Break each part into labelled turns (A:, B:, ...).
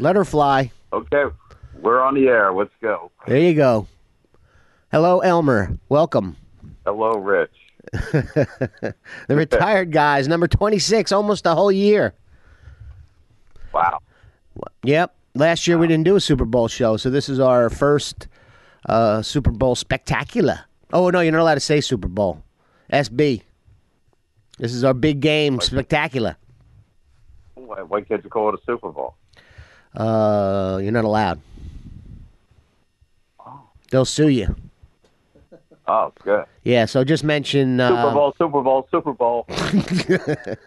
A: Let her fly.
B: Okay, we're on the air. Let's go.
A: There you go. Hello, Elmer. Welcome.
B: Hello, Rich.
A: the retired guys, number 26, almost a whole year.
B: Wow.
A: Yep. Last year we didn't do a Super Bowl show, so this is our first uh, Super Bowl spectacular. Oh, no, you're not allowed to say Super Bowl. SB. This is our big game spectacular.
B: Why, why can't you call it a Super Bowl?
A: Uh, you're not allowed. They'll sue you.
B: Oh, good.
A: Yeah, so just mention. Uh,
B: Super Bowl, Super Bowl, Super Bowl.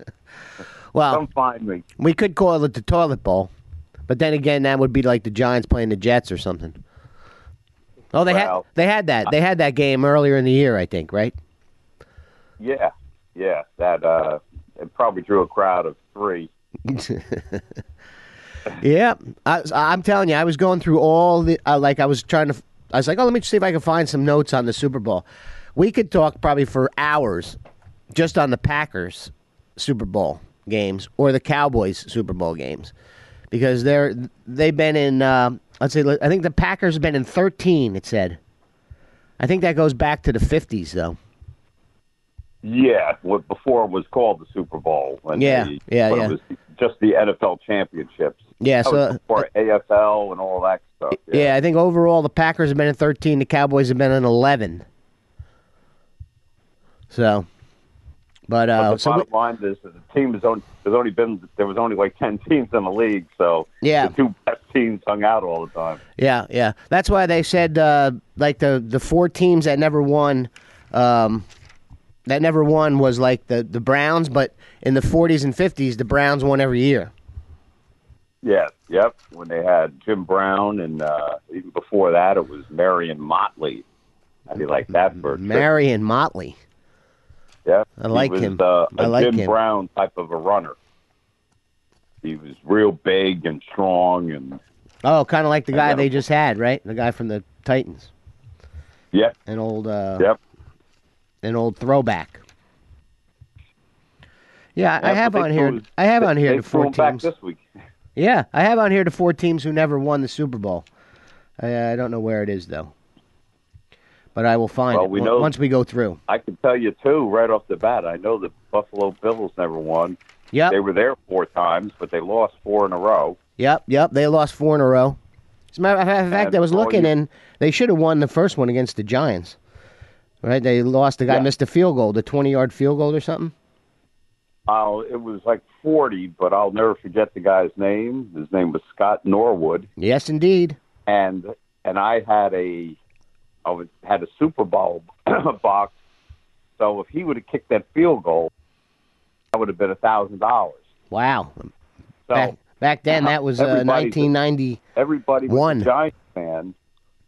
A: Well,
B: Come find me.
A: we could call it the toilet bowl, but then again, that would be like the Giants playing the Jets or something. Oh, they had they had that they had that game earlier in the year, I think, right?
B: Yeah, yeah. That uh, it probably drew a crowd of three.
A: Yeah, I, I'm telling you, I was going through all the uh, like I was trying to. I was like, oh, let me see if I can find some notes on the Super Bowl. We could talk probably for hours just on the Packers Super Bowl games or the Cowboys Super Bowl games because they're they've been in. Uh, let's say, I think the Packers have been in 13. It said. I think that goes back to the 50s, though.
B: Yeah, what before it was called the Super Bowl.
A: Yeah,
B: they-
A: yeah, yeah.
B: It was just the NFL championships.
A: Yeah, so
B: before AFL and all that stuff.
A: yeah, I think overall the Packers have been in 13, the Cowboys have been in 11. So, but uh,
B: But the
A: so we-
B: bottom line is that the team has only there's only been there was only like ten teams in the league, so
A: Yeah.
B: the two best teams hung out all the time.
A: Yeah, yeah. That's why they said uh, like the the four teams that never won, um, that never won was like the the Browns, but in the 40s and 50s, the Browns won every year.
B: Yeah, yep. When they had Jim Brown and uh, even before that, it was Marion Motley. How do like that for?
A: Marion Motley.
B: Yeah,
A: I like
B: he was,
A: him.
B: Uh, a
A: I like
B: Jim
A: him.
B: Brown type of a runner. He was real big and strong, and
A: Oh, kind of like the guy they just had, right? The guy from the Titans,
B: yep,
A: an old uh,
B: yep.
A: an old throwback. Yeah, I have on here. I have on here the four teams.
B: this week.
A: Yeah, I have on here the four teams who never won the Super Bowl. I, I don't know where it is though, but I will find
B: Well,
A: it
B: we know-
A: once we go through.
B: I can tell you too, right off the bat. I know the Buffalo Bills never won.
A: Yep,
B: They were there four times, but they lost four in a row.
A: yep, yep. They lost four in a row. As a matter of fact,
B: And
A: I was looking
B: you-
A: and they should have won the first one against the Giants. Right? They lost. The guy
B: Yeah.
A: missed a field goal, the twenty-yard field goal or something.
B: Uh, it was like 40, but I'll never forget the guy's name. His name was Scott Norwood,
A: Yes, indeed.
B: and and I had a I was, had a Super Bowl box. So if he would have kicked that field goal, that would have been a thousand dollars.
A: Wow.
B: So
A: back, back then, that was uh,
B: Everybody's-
A: 1990.
B: everybody was
A: One.
B: a Giants fan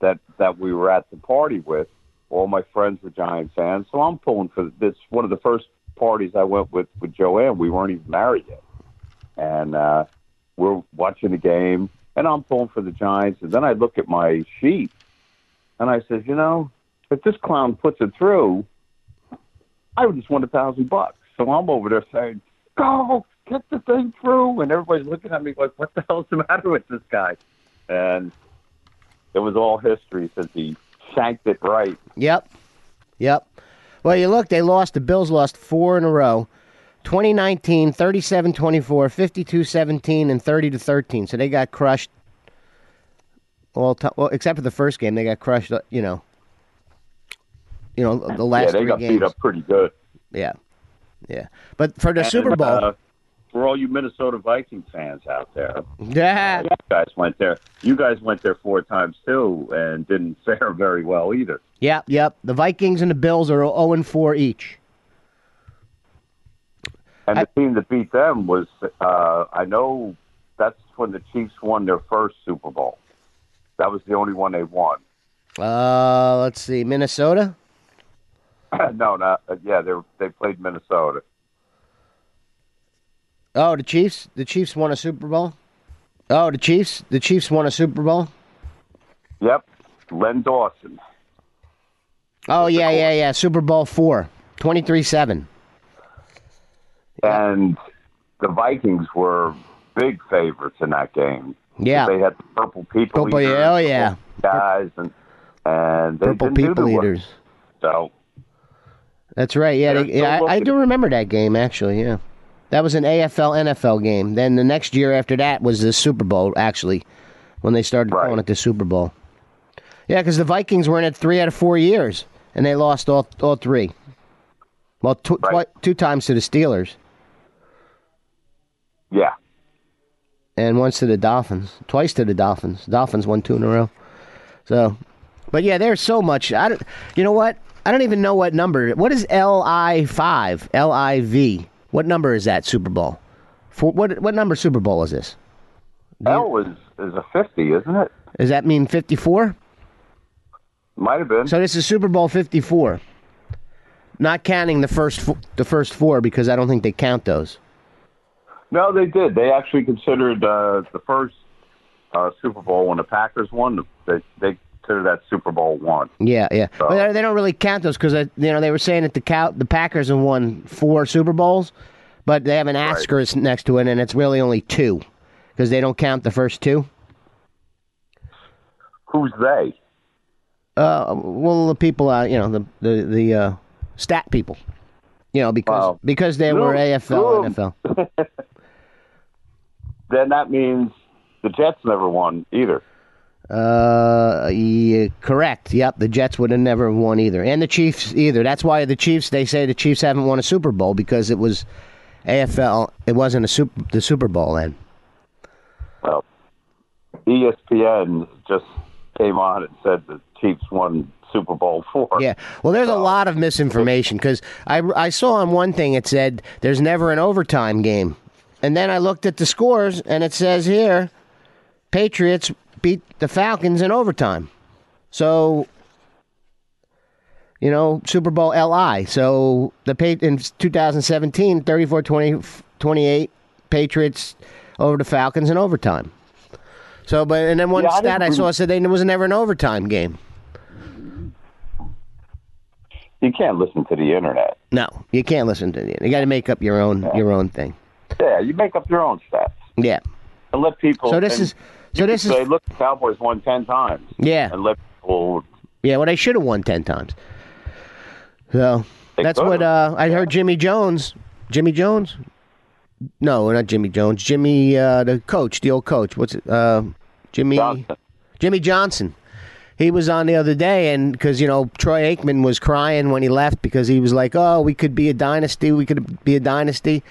B: that that we were at the party with. All my friends were Giants fans, so I'm pulling for this. One of the first parties I went with with Joanne. We weren't even married yet, and uh, we're watching the game, and I'm pulling for the Giants. And then I look at my sheet, and I said, you know, if this clown puts it through, I would just won a thousand bucks. So I'm over there saying, "Go, get the thing through," and everybody's looking at me like, "What the hell's the matter with this guy?" And it was all history since he shanked it right.
A: Yep. Yep. Well, you look, they lost. The Bills lost four in a row 2019, 37 24, 52 17, and 30 to 13. So they got crushed. All well, except for the first game, they got crushed. uh, You know, you know the last
B: yeah, they got
A: games.
B: beat up pretty good.
A: Yeah, yeah. But for the
B: And,
A: Super Bowl,
B: uh, for all you Minnesota Viking fans out there,
A: yeah,
B: you guys went there. You guys went there four times too, and didn't fare very well either.
A: yep, yep. The Vikings and the Bills are 0 and 4 each.
B: And
A: I-
B: the team that beat them was, uh, I know, that's when the Chiefs won their first Super Bowl. That was the only one they won.
A: Uh, let's see, Minnesota.
B: no, not uh, yeah. They they played Minnesota.
A: Oh, the Chiefs. The Chiefs won a Super Bowl. Oh, the Chiefs. The Chiefs won a Super Bowl.
B: Yep, Len Dawson.
A: Oh yeah, yeah, yeah. Super Bowl four. 23-7.
B: and the Vikings were big favorites in that game.
A: Yeah.
B: They had the purple people
A: Purple-
B: eaters,
A: oh, yeah.
B: guys, and and they
A: Purple people eaters.
B: So
A: That's right. Yeah,
B: They're
A: yeah I, I do remember that game actually. Yeah, that was an AFL NFL game. Then the next year after that was the Super Bowl. Actually, when they started
B: Right.
A: calling it the Super Bowl. Yeah, because the Vikings were in it three out of four years, and they lost all all three. Well, tw-
B: Right.
A: two times to the Steelers
B: yeah,
A: and once to the Dolphins. Twice to the Dolphins. Dolphins won two in a row. So, but yeah, there's so much. I don't. You know what? I don't even know what number. What is LI five? L I V. What number is that Super Bowl? For what? What number Super Bowl is this?
B: L is is a fifty, isn't it?
A: Does that mean fifty four?
B: Might have been.
A: So this is Super Bowl fifty four. Not counting the first the first four because I don't think they count those.
B: No, they did. They actually considered uh, the first uh, Super Bowl when the Packers won. They they considered that Super Bowl one.
A: Yeah, yeah.
B: So-
A: But they don't really count those because you know they were saying that the cow- the Packers have won four Super Bowls, but they have an asterisk next to it, and it's really only two because they don't count the first two.
B: Who's they?
A: Uh, well, the people, uh, you know, the the the uh, stat people, you know, because
B: Wow.
A: because they were AFL. NFL.
B: Then that means the Jets never won either.
A: Uh, yeah, correct. Yep, the Jets would have never won either, and the Chiefs either. That's why the Chiefs. They say the Chiefs haven't won a Super Bowl because it was AFL. It wasn't a super the Super Bowl then.
B: Well, ESPN just came on and said the Chiefs won Super Bowl four.
A: Yeah. Well, there's a lot of misinformation because I, I saw on one thing it said there's never an overtime game. And then I looked at the scores and it says here Patriots beat the Falcons in overtime. So, you know, Super Bowl LI. So the in 2017, 34 20, 28, Patriots over the Falcons in overtime. So, but, and then one
B: Yeah, I
A: stat I
B: didn't-
A: saw said there was never an overtime game.
B: You can't listen to the internet.
A: No, you can't listen to it. You got to make up your own your own thing.
B: Yeah, you make up your own stats
A: Yeah.
B: and let people.
A: So this
B: and
A: is so this
B: could
A: is
B: say, look, the Cowboys won ten times,
A: yeah
B: and people.
A: yeah. Well, they should have won ten times. So
B: They
A: that's
B: could've.
A: what uh, I heard. Jimmy Jones, Jimmy Jones. No, not Jimmy Jones. Jimmy, uh, the coach, the old coach. What's it? Uh, Jimmy
B: Johnson.
A: Jimmy Johnson. He was on the other day, and because you know Troy Aikman was crying when he left because he was like, "Oh, we could be a dynasty. We could be a dynasty."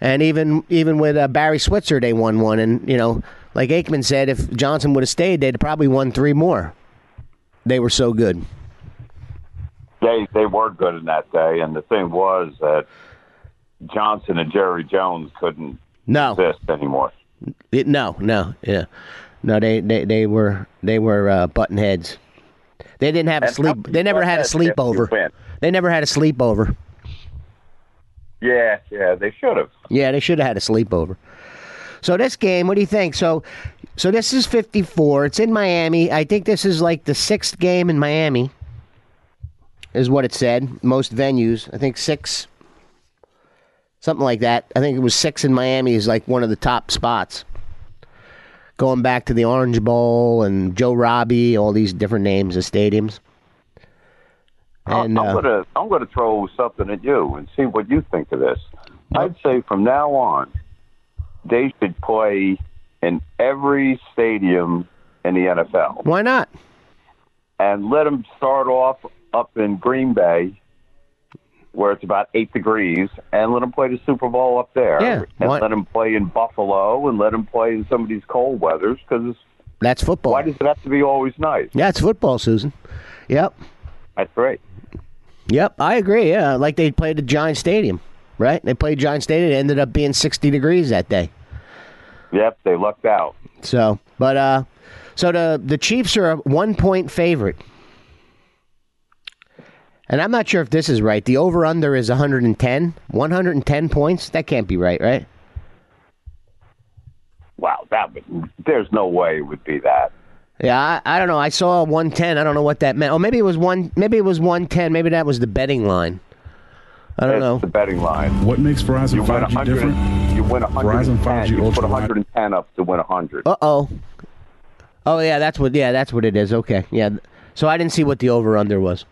A: And even even with uh, Barry Switzer, they won one. And you know, like Aikman said, if Johnson would have stayed, they'd probably won three more. They were so good.
B: They they were good in that day, and the thing was that Johnson and Jerry Jones couldn't
A: No,
B: exist anymore.
A: it, no, no, yeah, no. They they, they were they were uh, button heads. They didn't have a sleep. They never had a
B: butt heads if you
A: sleepover. They never had a sleepover.
B: Yeah, yeah, they should have.
A: Yeah, they should have had a sleepover. So this game, what do you think? So, so this is 54. It's in Miami. I think this is like the sixth game in Miami. Is what it said. Most venues, I think six, something like that. I think it was six in Miami is like one of the top spots. Going back to the Orange Bowl and Joe Robbie, all these different names of stadiums. And
B: I'm
A: uh,
B: gonna I'm gonna throw something at you and see what you think of this. I'd say from now on, they should play in every stadium in the NFL
A: why not?
B: and let them start off up in Green Bay, where it's about eight degrees, and let them play the Super Bowl up there.
A: Yeah,
B: and
A: why-
B: let them play in Buffalo, and let them play in some of these cold weathers. Because
A: That's football.
B: why does it have to be always nice?
A: yeah, it's football, Susan. Yep.
B: That's great.
A: Yep, I agree. Yeah, like they played at Giant Stadium, right? They played Giant Stadium. It ended up being 60 degrees that day.
B: Yep, they lucked out.
A: So, but uh, so the the Chiefs are a one point favorite, and I'm not sure if this is right. The over under is 110, 110 points. That can't be right, right?
B: Wow, that would, there's no way it would be that.
A: Yeah, I, I don't know. I saw 110. I don't know what that meant. Oh, maybe it was one. Maybe it was 110. Maybe that was the betting line. I don't
B: That's
A: know.
B: the betting line.
C: What makes Verizon
B: You
C: 5G different?
B: you win a
C: Verizon
B: and
C: 5G.
B: You put
C: Ultra
B: a hundred and ten up to win a hundred.
A: Uh oh. Oh yeah, that's what. Yeah, that's what it is. Okay, yeah. So I didn't see what the over under was,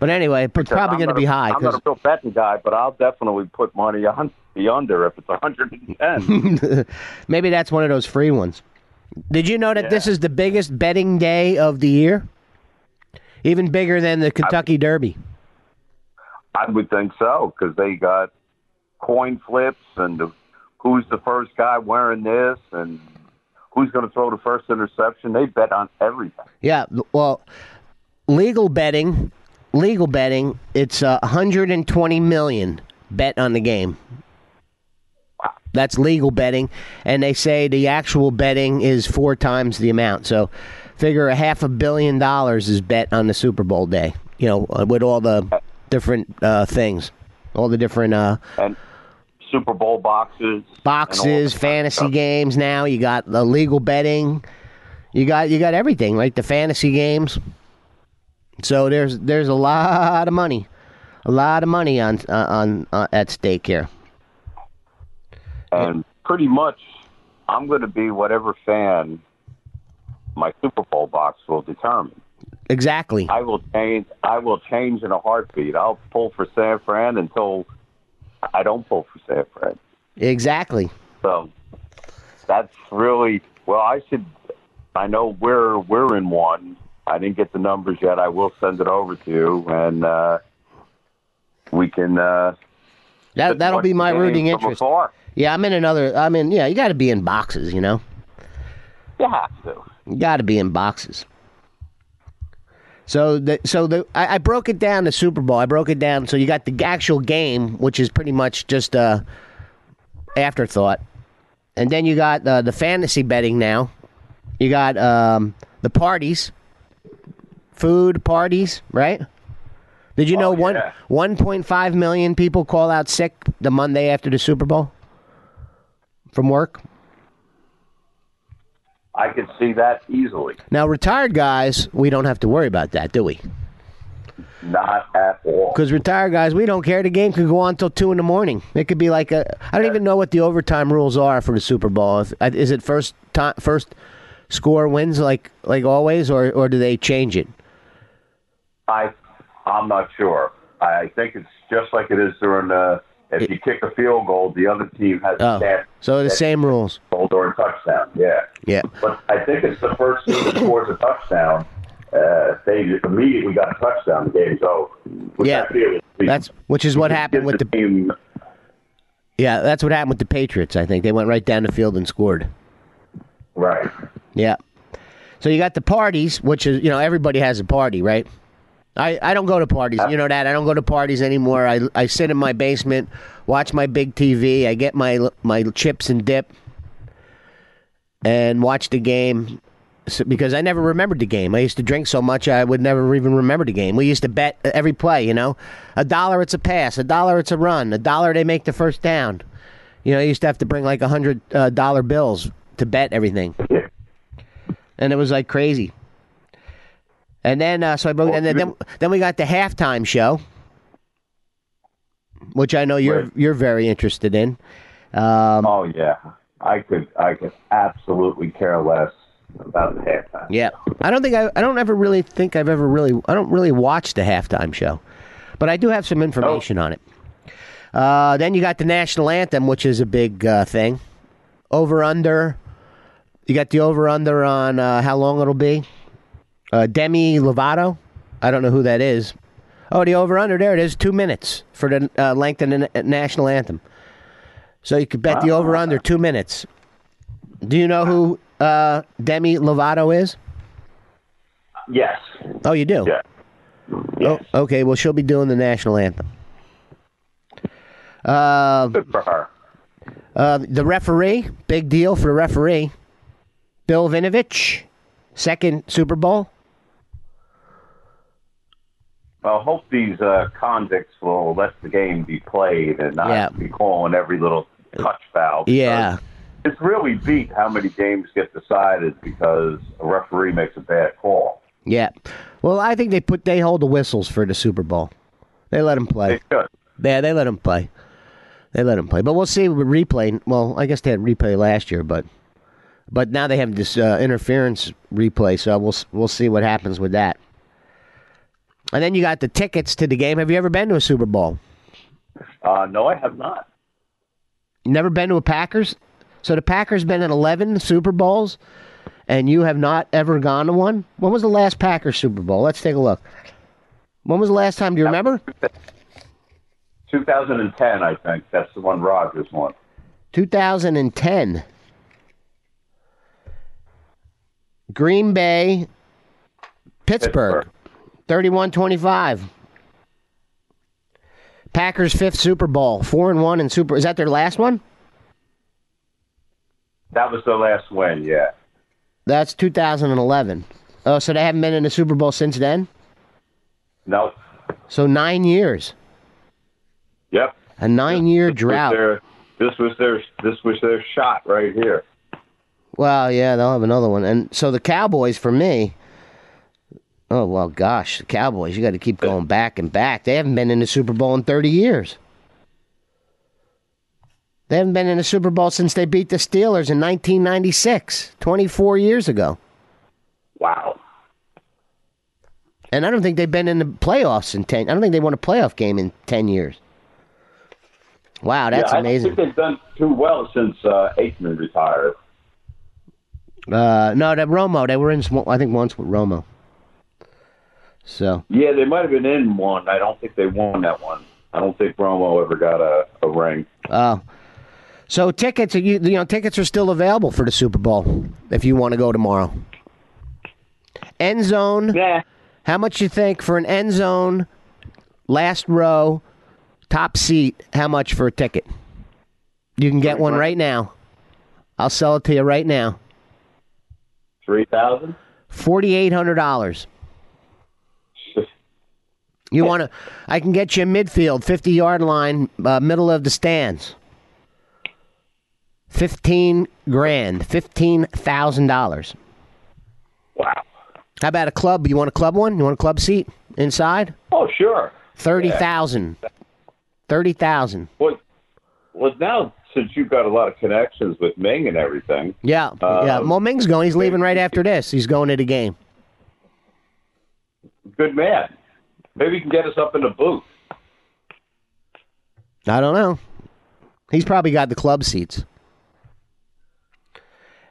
A: but anyway, it's
B: Because
A: probably going to be high
B: I'm not a real betting guy, but I'll definitely put money on the under if it's a hundred and ten.
A: maybe that's one of those free ones. Did you know that this is the biggest betting day of the year? Even bigger than the Kentucky Derby.
B: I would think so because they got coin flips and who's the first guy wearing this and who's going to throw the first interception. They bet on everything.
A: Yeah, well, legal betting, legal betting, it's uh, 120 million bet on the game. That's legal betting, and they say the actual betting is four times the amount. So, figure a half a billion dollars is bet on the Super Bowl day. You know, uh, with all the different uh, things, all the different uh,
B: And Super Bowl boxes,
A: boxes,
B: that kind of
A: fantasy games. Now you got the legal betting. You got you got everything, right? The fantasy games. So there's there's a lot of money, a lot of money on uh, on uh, at stake here.
B: And pretty much, I'm going to be whatever fan my Super Bowl box will determine.
A: Exactly.
B: I will change. I will change in a heartbeat. I'll pull for San Fran until I don't pull for San Fran.
A: Exactly.
B: So that's really well. I should. I know we're we're in one. I didn't get the numbers yet. I will send it over to you, and uh, we can. Uh,
A: That that'll be my rooting interest.
B: afar.
A: Yeah, I'm in another. I'm in. Yeah, you got to be in boxes. You know,
B: You have to.
A: you got to be in boxes. So the so the I, I broke it down the Super Bowl. I broke it down. So you got the actual game, which is pretty much just a afterthought, and then you got uh, the fantasy betting. Now you got um, the parties, food parties, right? Did you know
B: Oh,
A: one
B: yeah.
A: one point five million people call out sick the Monday after the Super Bowl from work?
B: I could see that easily.
A: Now, retired guys, we don't have to worry about that, do we?
B: Not at all.
A: Because retired guys, we don't care. The game could go on till two in the morning. It could be like a. I don't even know what the overtime rules are for the Super Bowl. If, uh, is it first time, first score wins like like always, or or do they change it?
B: I, I'm not sure. I think it's just like it is during the. If you kick a field goal, the other team has
A: Oh,
B: a chance.
A: so the same rules.
B: Field goal or a touchdown. Yeah.
A: Yeah.
B: But I think it's the first team that scores a touchdown. Uh, they immediately got a touchdown. The game's over.
A: Yeah.
B: I feel is-
A: That's which is what happened with
B: gives
A: the.
B: team.
A: Yeah, that's what happened with the Patriots. I think they went right down the field and scored.
B: Right.
A: Yeah. So you got the parties, which is you know everybody has a party, right? I, I don't go to parties. You know that I don't go to parties anymore. I, I sit in my basement, watch my big TV. I get my my chips and dip, and watch the game. So, because I never remembered the game. I used to drink so much I would never even remember the game. We used to bet every play. You know, a dollar it's a pass, a dollar it's a run, a dollar they make the first down. You know, I used to have to bring like a hundred uh, dollar bills to bet everything and it was like crazy. And then, uh, so I broke, and then, then then we got the halftime show, which I know you're you're very interested in. Um,
B: Oh yeah. I could. I could absolutely care less about the halftime.
A: yeah, I don't think I I don't ever really think I've ever really I don't really watch the halftime show, but I do have some information on it. Uh, then you got the national anthem, which is a big uh, thing. Over under, you got the over under on uh, how long it'll be. Uh, Demi Lovato, I don't know who that is. Oh, the over under there it is, two minutes for the uh, length of the national anthem. So you could bet the over under two minutes. Do you know who uh, Demi Lovato is?
B: Yes.
A: Oh, you do.
B: Yeah. Yes.
A: Oh, okay. Well, she'll be doing the national anthem. Uh,
B: Good for her.
A: uh, the referee, big deal for the referee. Bill Vinovich, second Super Bowl.
B: I hope these uh, convicts will let the game be played and not
A: Yeah.
B: be calling every little touch foul.
A: Yeah.
B: It's really beat how many games get decided because a referee makes a bad call.
A: Yeah. Well, I think they put they hold the whistles for the Super Bowl. They let them play.
B: They should.
A: Yeah, they let them play. They let him play, but we'll see with replay. Well, I guess they had replay last year, but but now they have this uh, interference replay, so we'll we'll see what happens with that. And then you got the tickets to the game. Have you ever been to a Super Bowl?
B: Uh, no, I have not.
A: Never been to a Packers? So the Packers been in 11 Super Bowls and you have not ever gone to one? When was the last Packers Super Bowl? Let's take a look. When was the last time? Do you remember?
B: 2010, I think. That's the one Rodgers won.
A: 2010. Green Bay, Pittsburgh,
B: Pittsburgh.
A: 31 25. Packers fifth Super Bowl, four and one in Super. Is that their last one?
B: That was the last win, yeah.
A: That's 2011. Oh, so they haven't been in the Super Bowl since then.
B: No.
A: So nine years,
B: Yep.
A: a nine-year
B: was
A: drought.
B: their- this was their this was their shot right here.
A: Well, yeah, they'll have another one. And so the Cowboys, for me, oh well, gosh, the Cowboys, you got to keep going back and back. They haven't been in the Super Bowl in 30 years. They haven't been in the Super Bowl since they beat the Steelers in 1996, 24 years ago.
B: Wow.
A: And I don't think they've been in the playoffs in 10. I don't think they won a playoff game in 10 years. Wow, that's
B: yeah,
A: amazing.
B: I think they've done too well since uh, Aikman retired.
A: Uh, no, that Romo, they were in, I think, once with Romo. So,
B: Yeah, they might have been in one. I don't think they won that one. I don't think Romo ever got a, a ring.
A: Oh. So tickets, you, you know, tickets are still available for the Super Bowl if you want to go tomorrow. End zone.
B: Yeah.
A: How much you think for an end zone, last row, top seat? How much for a ticket? You can get one right now. I'll sell it to you right now.
B: Three thousand?
A: Forty eight hundred dollars. You want to? I can get you a midfield, fifty yard line, uh, middle of the stands. Fifteen grand, fifteen thousand dollars.
B: Wow.
A: How about a club? You want a club one? You want a club seat inside?
B: Oh, sure.
A: Thirty thousand. Thirty thousand.
B: Well, well, now since you've got a lot of connections with Ming and everything,
A: Yeah,
B: Uh,
A: yeah. Mo Ming's going. He's leaving right after this. He's going to the game.
B: good man. Maybe you can get us up in the booth.
A: I don't know. He's probably got the club seats.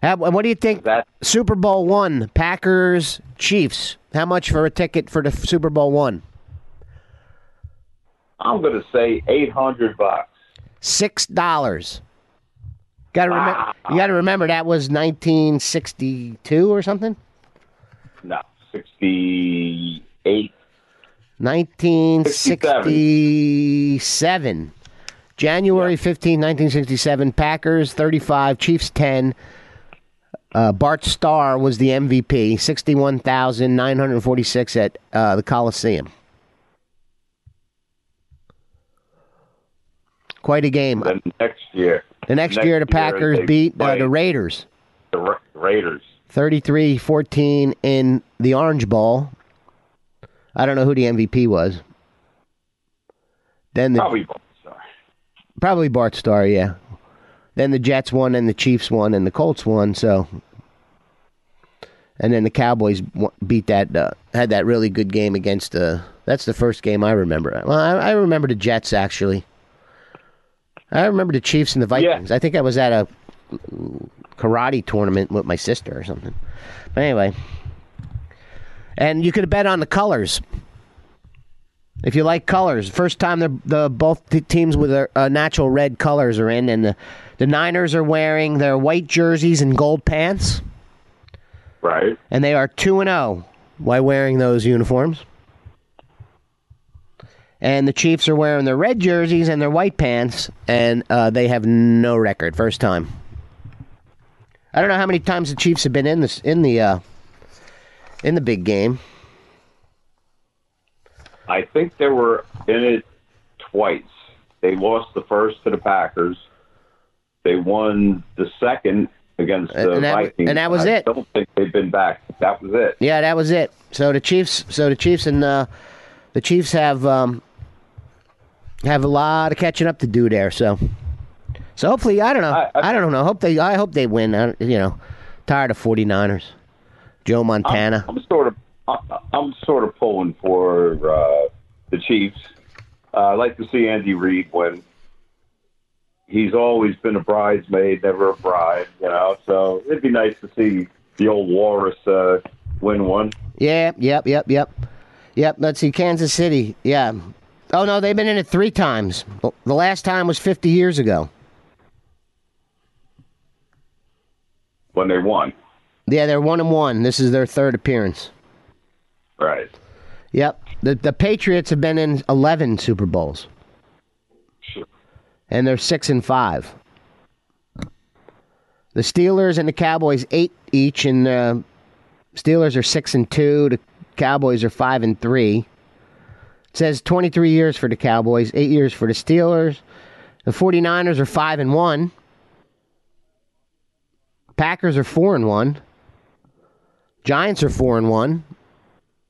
A: How- What do you think?
B: That
A: Super Bowl one, Packers, Chiefs. How much for a ticket for the Super Bowl one?
B: I'm going to say eight hundred bucks.
A: Six dollars. Got to remember. You got to remember that was 1962 or something.
B: No, sixty-eight.
A: 1967. January 15, 1967. Packers 35, Chiefs 10. Uh, Bart Starr was the MVP, 61,946 at uh, the Coliseum. Quite a game.
B: Then next year,
A: The next,
B: next
A: year, the Packers
B: they
A: beat uh, the Raiders
B: the Ra- Raiders.
A: 33 14 in the Orange Bowl. I don't know who the MVP was. Then the
B: Probably. Sorry.
A: Probably Bart Starr, yeah. Then the Jets won, and the Chiefs won, and the Colts won. So, and then the Cowboys beat that uh, had that really good game against the. That's the first game I remember. Well, I, I remember the Jets actually. I remember the Chiefs and the Vikings. I think I was at a karate tournament with my sister or something. But anyway, and you could bet on the colors. If you like colors, first time the the both the teams with their uh, natural red colors are in, and the the Niners are wearing their white jerseys and gold pants,
B: Right.
A: and they are two and zero while wearing those uniforms. And the Chiefs are wearing their red jerseys and their white pants, and uh, they have no record. First time. I don't know how many times the Chiefs have been in this in the uh, in the big game.
B: I think they were in it twice. They lost the first to the Packers. They won the second against the
A: And that-
B: Vikings.
A: and that was
B: I
A: it.
B: don't think they've been back. That was it.
A: Yeah, that was it. So the Chiefs, so the Chiefs and uh, the Chiefs have um, have a lot of catching up to do there. So, so hopefully, I don't know. I,
B: I-
A: I don't know. Hope they. I hope they win. I, you know, tired of 49ers. Joe Montana.
B: I'm, I'm sort of I- I'm sort of pulling for uh, the Chiefs. Uh, I like to see Andy Reid win. He's always been a bridesmaid, never a bride, you know. So it'd be nice to see the old Walrus uh, win one.
A: Yeah, yep, yep, yep. Yep, let's see. Kansas City. Yeah. Oh, no, they've been in it three times. The last time was 50 years ago.
B: when they won.
A: Yeah, they're one and one. This is their third appearance.
B: Right.
A: Yep. The, the Patriots have been in 11 Super Bowls,
B: Sure.
A: and they're six and five. The Steelers and the Cowboys, eight each, and the Steelers are six and two. The Cowboys are five and three. It says 23 years for the Cowboys, eight years for the Steelers. The 49ers are five and one. Packers are four and one. Giants are four and one.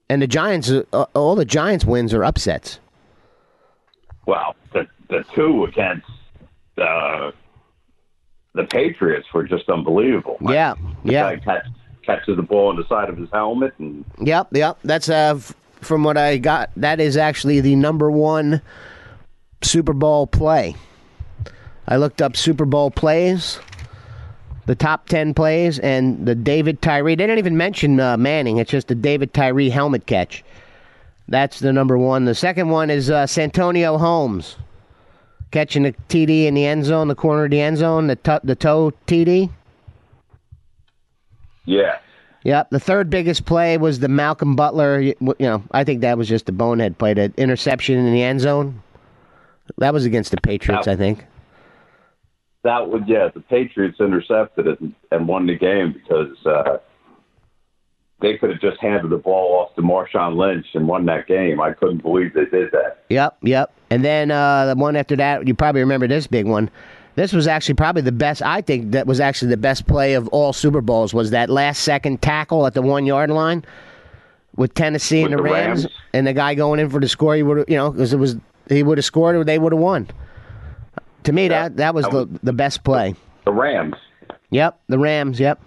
A: And the Giants, uh, all the Giants wins are upsets.
B: Well, the the two against uh, the Patriots were just unbelievable.
A: Yeah,
B: The
A: yeah,
B: guy catch, catches the ball on the side of his helmet, and
A: yep, yep. That's uh, from what I got. That is actually the number one Super Bowl play. I looked up Super Bowl plays, the top ten plays, and the David Tyree. They didn't even mention uh, Manning. It's just the David Tyree helmet catch. That's the number one. The second one is uh, Santonio Holmes catching the TD in the end zone, the corner of the end zone, the t- the toe TD.
B: yeah,
A: Yep. The third biggest play was the Malcolm Butler. You you know, I think that was just a bonehead play. The interception in the end zone. That was against the Patriots. I think.
B: That would yeah. The Patriots intercepted it and, and won the game because uh, they could have just handed the ball off to Marshawn Lynch and won that game. I couldn't believe they did that.
A: Yep, yep. And then uh, the one after that, you probably remember this big one. This was actually probably the best. I think that was actually the best play of all Super Bowls. Was that last second tackle at the one yard line with Tennessee and
B: With
A: the
B: the
A: Rams,
B: Rams?
A: and the guy going in for the score. He would, you know, because it was he would have scored or they would have won. To me,
B: Yeah,
A: that that was
B: that
A: the the best play.
B: The Rams.
A: Yep, the Rams. Yep.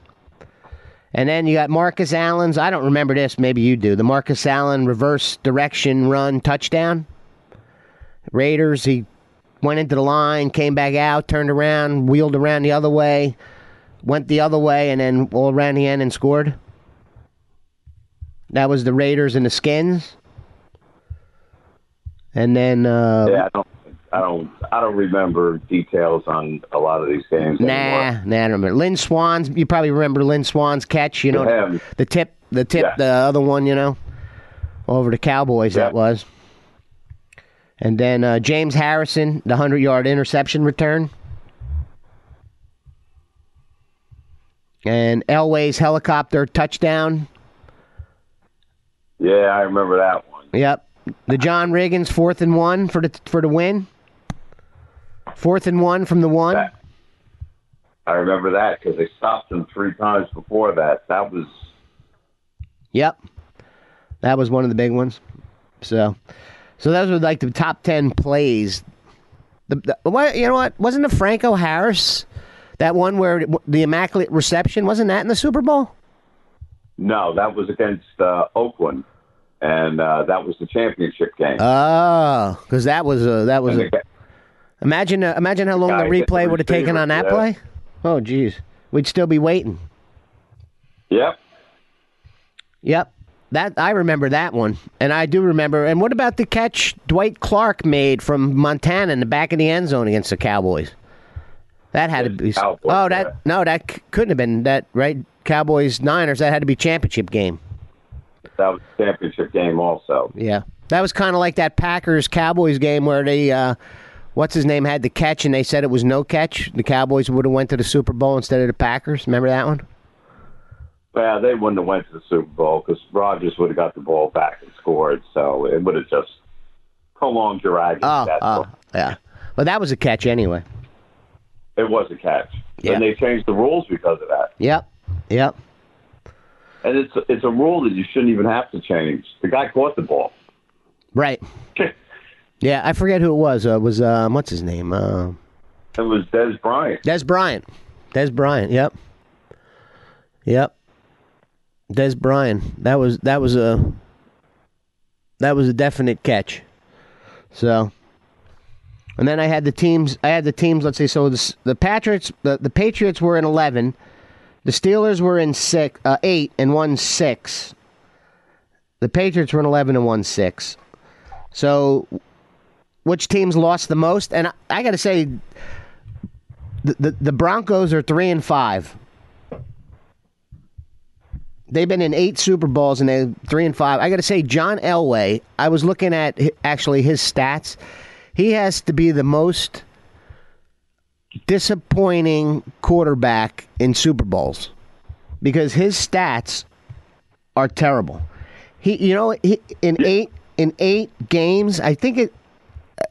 A: And then you got Marcus Allen's. I don't remember this. Maybe you do. The Marcus Allen reverse direction run touchdown. Raiders. He went into the line, came back out, turned around, wheeled around the other way, went the other way, and then all around the end and scored. That was the Raiders and the Skins. And then uh,
B: Yeah, I don't, I don't, I don't remember details on a lot of these games
A: Nah,
B: anymore.
A: nah, I don't remember. Lynn Swann's. You probably remember Lynn Swann's catch. You know,
B: Yeah.
A: the tip, the tip,
B: Yeah.
A: the other one. You know, over the Cowboys. That was. And then uh, James Harrison, the hundred-yard interception return. And Elway's helicopter touchdown.
B: Yeah, I remember that one.
A: Yep. The John Riggins fourth and one for the for the win. Fourth and one from the one.
B: That- I remember that because they stopped him three times before that. That was
A: Yep. That was one of the big ones. So, so those were like the top 10 plays. The, the what, you know what? Wasn't the Franco Harris that one where the immaculate reception wasn't that in the Super Bowl?
B: no, that was against uh, Oakland, and uh, that was the championship game.
A: Oh, cuz that was a that was a, Imagine uh, imagine how long the replay would have taken on that
B: receiver,
A: play. Oh geez. We'd still be waiting.
B: yep,
A: Yep. That I remember that one, and I do remember. And what about the catch Dwight Clark made from Montana in the back of the end zone against the Cowboys? That had to be.
B: Cowboys,
A: oh, that
B: yeah.
A: no, that c- couldn't have been that right. Cowboys Niners. That had to be championship game.
B: that was championship game also.
A: Yeah, that was kind of like that Packers Cowboys game where they, uh, what's his name, had the catch and they said it was no catch. The Cowboys would have went to the Super Bowl instead of the Packers. Remember that one?
B: Well, they wouldn't have went to the Super Bowl because Rodgers would have got the ball back and scored. So it would have just prolonged your agony.
A: Oh, oh, yeah. Well, that was a catch anyway.
B: It was a catch,
A: Yeah.
B: and they changed the rules because of that.
A: Yep, yep.
B: And it's it's a rule that you shouldn't even have to change. The guy caught the ball.
A: Right. Yeah, I forget who it was. Uh, it was um, what's his name? Uh,
B: It was Dez Bryant.
A: Dez Bryant. Dez Bryant. Yep. Yep. Dez Bryant. That was that was a that was a definite catch. So, and then I had the teams. I had the teams. Let's say so. The, the Patriots. The, the Patriots were in eleven. The Steelers were in six, uh, eight, and won six. The Patriots were in eleven and won six. So, which teams lost the most? And I, I got to say, the, the the Broncos are three and five. They've been in eight Super Bowls and they're three and five. I got to say, John Elway. I was looking at actually his stats. He has to be the most disappointing quarterback in Super Bowls because his stats are terrible. He, you know, he, in eight in eight games, I think it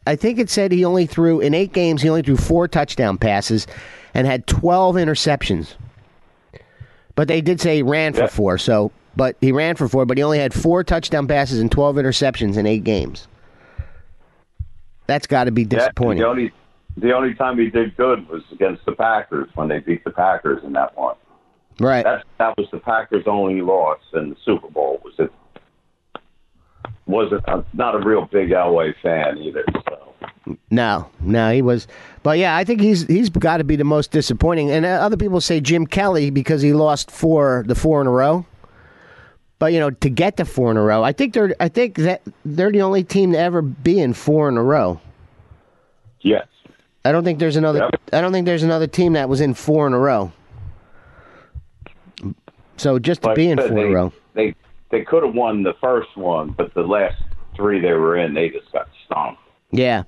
A: I think it said he only threw in eight games. He only threw four touchdown passes and had twelve interceptions. But they did say he ran for
B: Yeah.
A: four. So, but he ran for four. But he only had four touchdown passes and twelve interceptions in eight games. That's got to be
B: Yeah,
A: disappointing.
B: the only the only time he did good was against the Packers when they beat the Packers in that one.
A: right?
B: That that was the Packers' only loss in the Super Bowl. Was it? Wasn't I'm not a real big Elway fan either. So
A: No, no, he was. But yeah, I think he's he's got to be the most disappointing. And uh, other people say Jim Kelly because he lost four the four in a row. But you know, to get to four in a row, I think they're I think that they're the only team to ever be in four in a row.
B: yes,
A: I don't think there's another.
B: Yep.
A: I don't think there's another team that was in four in a row. So just to
B: Like
A: be in four in a row,
B: They they could have won the first one, but the last three they were in, they just got stomped.
A: yeah,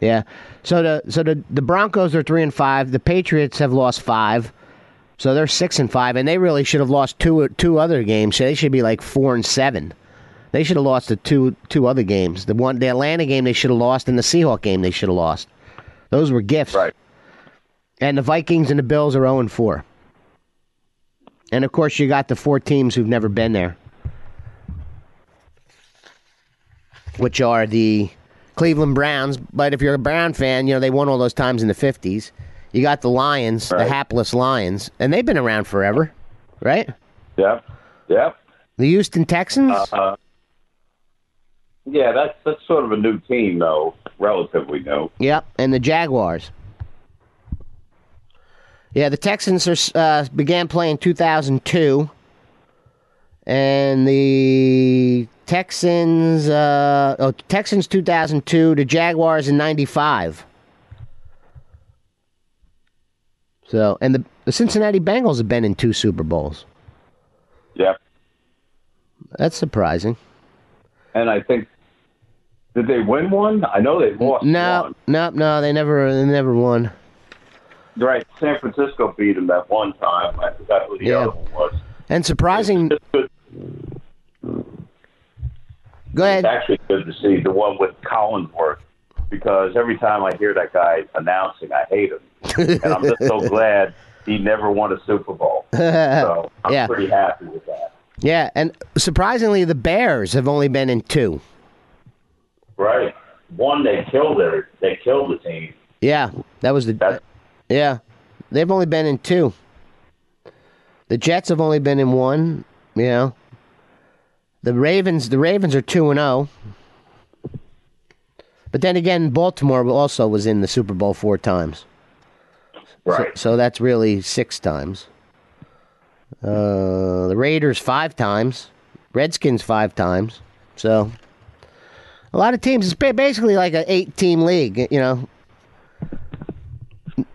A: yeah. So the so the the Broncos are three and five. The Patriots have lost five, so they're six and five, and they really should have lost two two other games. So they should be like four and seven. They should have lost the two two other games. The one the Atlanta game they should have lost, and the Seahawk game they should have lost. Those were gifts.
B: Right.
A: And the Vikings and the Bills are 0 and 4. And of course, you got the four teams who've never been there, which are the Cleveland Browns. But if you're a Brown fan, you know, they won all those times in the 50s. You got the Lions,
B: Right.
A: the hapless Lions, and they've been around forever, right?
B: Yep. Yep.
A: The Houston Texans?
B: Uh, huh. yeah, that's that's sort of a new team though, relatively new.
A: Yep, and the Jaguars. Yeah, the Texans are uh, began playing 2002, and the Texans, uh, oh, Texans 2002, the Jaguars in '95. So, and the, the Cincinnati Bengals have been in two Super Bowls.
B: Yeah.
A: That's surprising.
B: And I think did they win one? I know they lost
A: No,
B: one.
A: no, no, they never, they never won.
B: Right. San Francisco beat them that one time. I forgot who the
A: Yeah.
B: other one was.
A: And surprising. Go ahead.
B: It's actually good to see the one with Collinsworth because every time I hear that guy announcing, I hate him, and I'm just so glad he never won a Super Bowl. So I'm
A: Yeah.
B: pretty happy with that.
A: Yeah, and surprisingly, the Bears have only been in two.
B: Right. One, they killed their, they killed the team.
A: Yeah, that was the.
B: That
A: Yeah, they've only been in two. The Jets have only been in one. You know, the Ravens. The Ravens are two and zero. But then again, Baltimore also was in the Super Bowl four times.
B: right.
A: So that's really six times. Uh, the Raiders five times, Redskins five times. So a lot of teams. It's basically like an eight-team league. You know,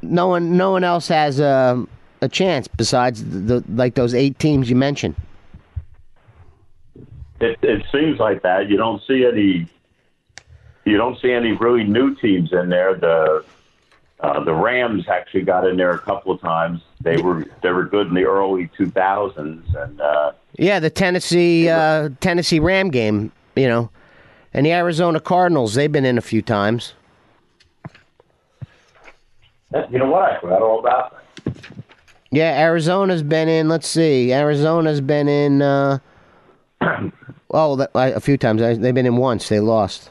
A: no one, no one else has um, a chance besides the, the like those eight teams you mentioned.
B: It, it seems like that. You don't see any. You don't see any really new teams in there. The uh, the Rams actually got in there a couple of times. They were they were good in the early 2000s, and uh,
A: Yeah, the Tennessee uh, Tennessee Ram game. You know, and the Arizona Cardinals. They've been in a few times.
B: you know what? I forgot all about that.
A: Yeah, Arizona's been in. Let's see, Arizona's been in. Uh, oh, that, I- a few times. I- They've been in once. They lost.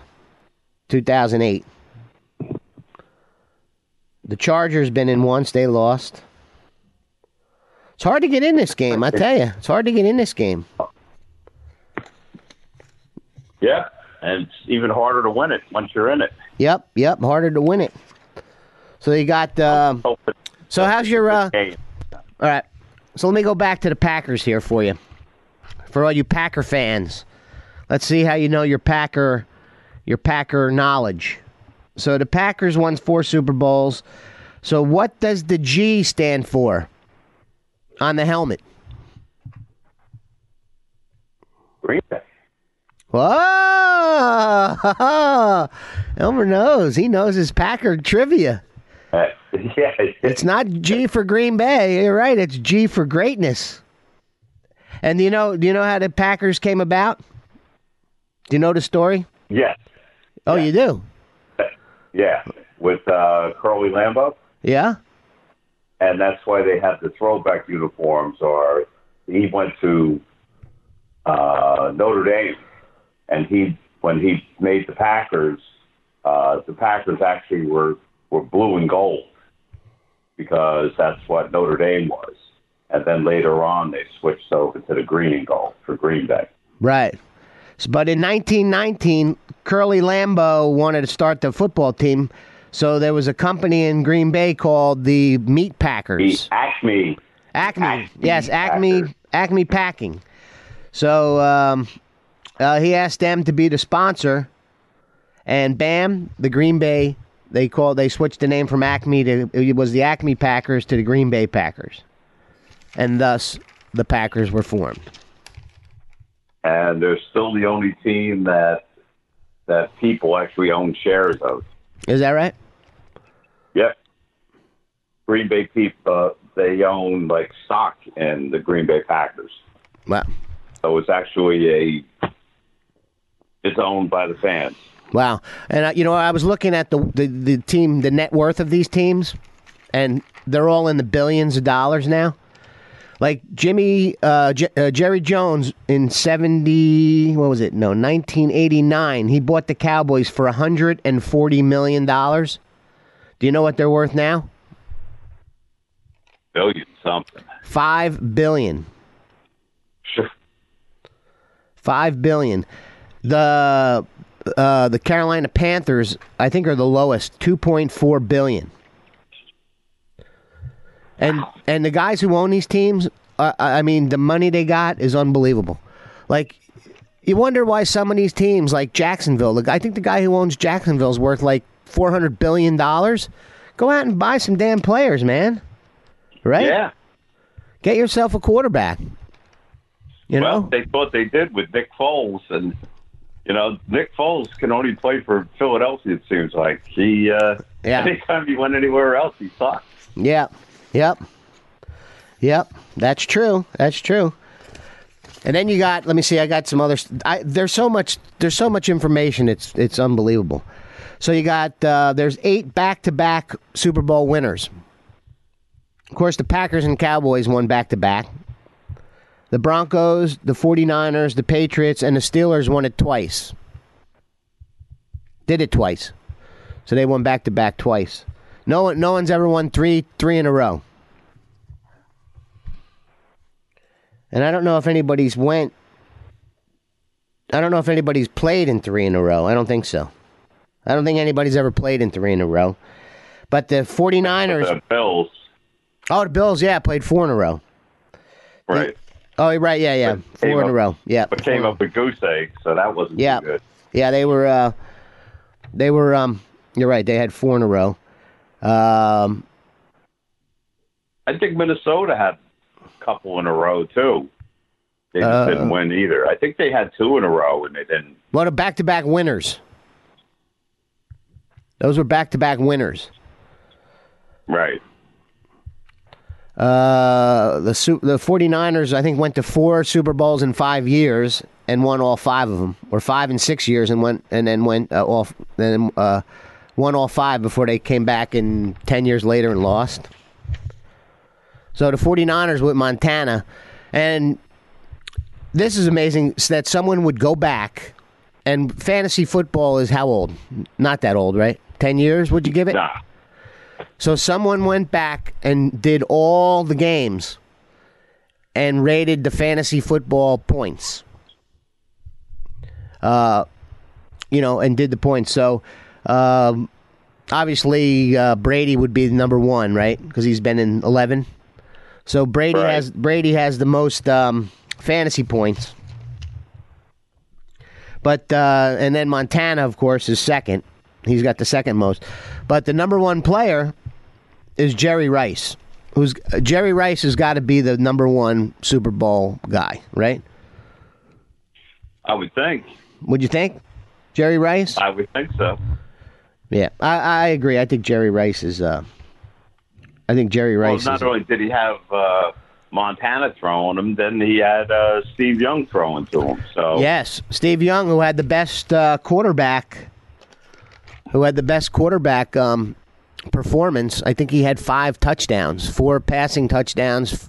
A: 2008. The Chargers been in once, they lost. It's hard to get in this game, I tell you. It's hard to get in this game.
B: Yeah, and it's even harder to win it once you're in it.
A: Yep, yep, harder to win it. So you got. Um, so how's your? Uh, all right. So let me go back to the Packers here for you, for all you Packer fans. Let's see how you know your Packer, your Packer knowledge. So the Packers won four Super Bowls. So what does the G stand for on the helmet?
B: Green Bay.
A: Whoa! Elmer knows. He knows his Packer trivia.
B: Uh, yeah,
A: It's not G for Green Bay. You're right. It's G for greatness. And do you know? Do you know how the Packers came about? Do you know the story?
B: yes,
A: Oh, you do.
B: yeah, with uh, Curly Lambeau,
A: Yeah.
B: and that's why they have the throwback uniforms. Or he went to uh, Notre Dame, and he when he made the Packers, uh, the Packers actually were were blue and gold because that's what Notre Dame was. And then later on, they switched over to the green gold for Green Bay.
A: Right. But in 1919, Curly Lambeau wanted to start the football team, so there was a company in Green Bay called the Meat
B: The
A: Packers.
B: Acme
A: Acme.
B: Acme
A: yes, Acme.
B: Packers.
A: Acme Packing. So um, uh, he asked them to be the sponsor, and bam, the Green Bay. They called. They switched the name from Acme to it was the Acme Packers to the Green Bay Packers, and thus the Packers were formed.
B: and they're still the only team that that people actually own shares of.
A: Is that right?
B: Yep. Green Bay people, uh, they own like stock in the Green Bay Packers.
A: Wow.
B: So it's actually a, it's owned by the fans.
A: Wow. And uh, you know, I was looking at the, the the team, the net worth of these teams, and they're all in the billions of dollars now. Like Jimmy, uh, J- uh, Jerry Jones in seventy, what was it? No, nineteen eighty nine. He bought the Cowboys for hundred and forty million dollars. Do you know what they're worth now?
B: Billion something.
A: Five billion.
B: Sure.
A: Five billion. The uh, the Carolina Panthers, I think, are the lowest, two point four billion. And and the guys who own these teams, uh, I mean, the money they got is unbelievable. Like, you wonder why some of these teams, like Jacksonville, the, I think the guy who owns Jacksonville is worth like four hundred billion dollars. Go out and buy some damn players, man. Right?
B: Yeah.
A: Get yourself a quarterback. You
B: well,
A: know?
B: they thought they did with Nick Foles, and you know Nick Foles can only play for Philadelphia. It seems like he. Uh,
A: Yeah.
B: Anytime he went anywhere else, he sucked.
A: Yep. Yep. Yep. That's true. That's true. And then you got. Let me see. I got some other. I, there's so much. There's so much information. It's it's unbelievable. So you got. Uh, there's eight back-to-back Super Bowl winners. Of course, the Packers and Cowboys won back-to-back. The Broncos, the 49ers, the Patriots, and the Steelers won it twice. Did it twice. So they won back-to-back twice. No one, no one's ever won three, three in a row. And I don't know if anybody's went. I don't know if anybody's played in three in a row. I don't think so. I don't think anybody's ever played in three in a row. But the 49ers.
B: The Bills,
A: Oh, the Bills, yeah, played four in a row.
B: right?
A: Oh, right, yeah, yeah.
B: But
A: Four in a
B: up-
A: row. Yeah.
B: But came up with goose egg, so that wasn't
A: Yeah.
B: good.
A: Yeah, they were. Uh, they were. Um, you're right. They had four in a row. Um,
B: I think Minnesota had a couple in a row too. They just
A: Uh,
B: didn't win either. I think they had two in a row and they didn't.
A: what a back-to-back winners. Those were back-to-back winners.
B: Right.
A: Uh, the the 49ers, I think, went to four Super Bowls in five years and won all five of them, or five and six years, and went and then went uh, off, then uh, won all five before they came back in ten years later and lost. So the 49ers with Montana, and this is amazing that someone would go back And fantasy football is how old? Not that old, right? 10 years, would you give it?
B: Nah.
A: So someone went back and did all the games and rated the fantasy football points. Uh, you know, and did the points. So, um, obviously, uh, Brady would be number one, right? Because he's been in eleven. So Brady
B: Right.
A: has Brady has the most um, fantasy points. But uh, and then Montana, of course, is second. He's got the second most. But the number one player is Jerry Rice. Who's uh, Jerry Rice has got to be the number one Super Bowl guy, right?
B: I would think.
A: Would you think? Jerry Rice?
B: I would think so.
A: Yeah, I, I agree. I think Jerry Rice is. Uh, I think Jerry Rice.
B: Well,
A: not
B: only did he have uh, Montana throwing him, then he had uh, Steve Young throwing to him. So
A: Yes, Steve Young, who had the best uh, quarterback, who had the best quarterback um, performance. I think he had five touchdowns, four passing touchdowns,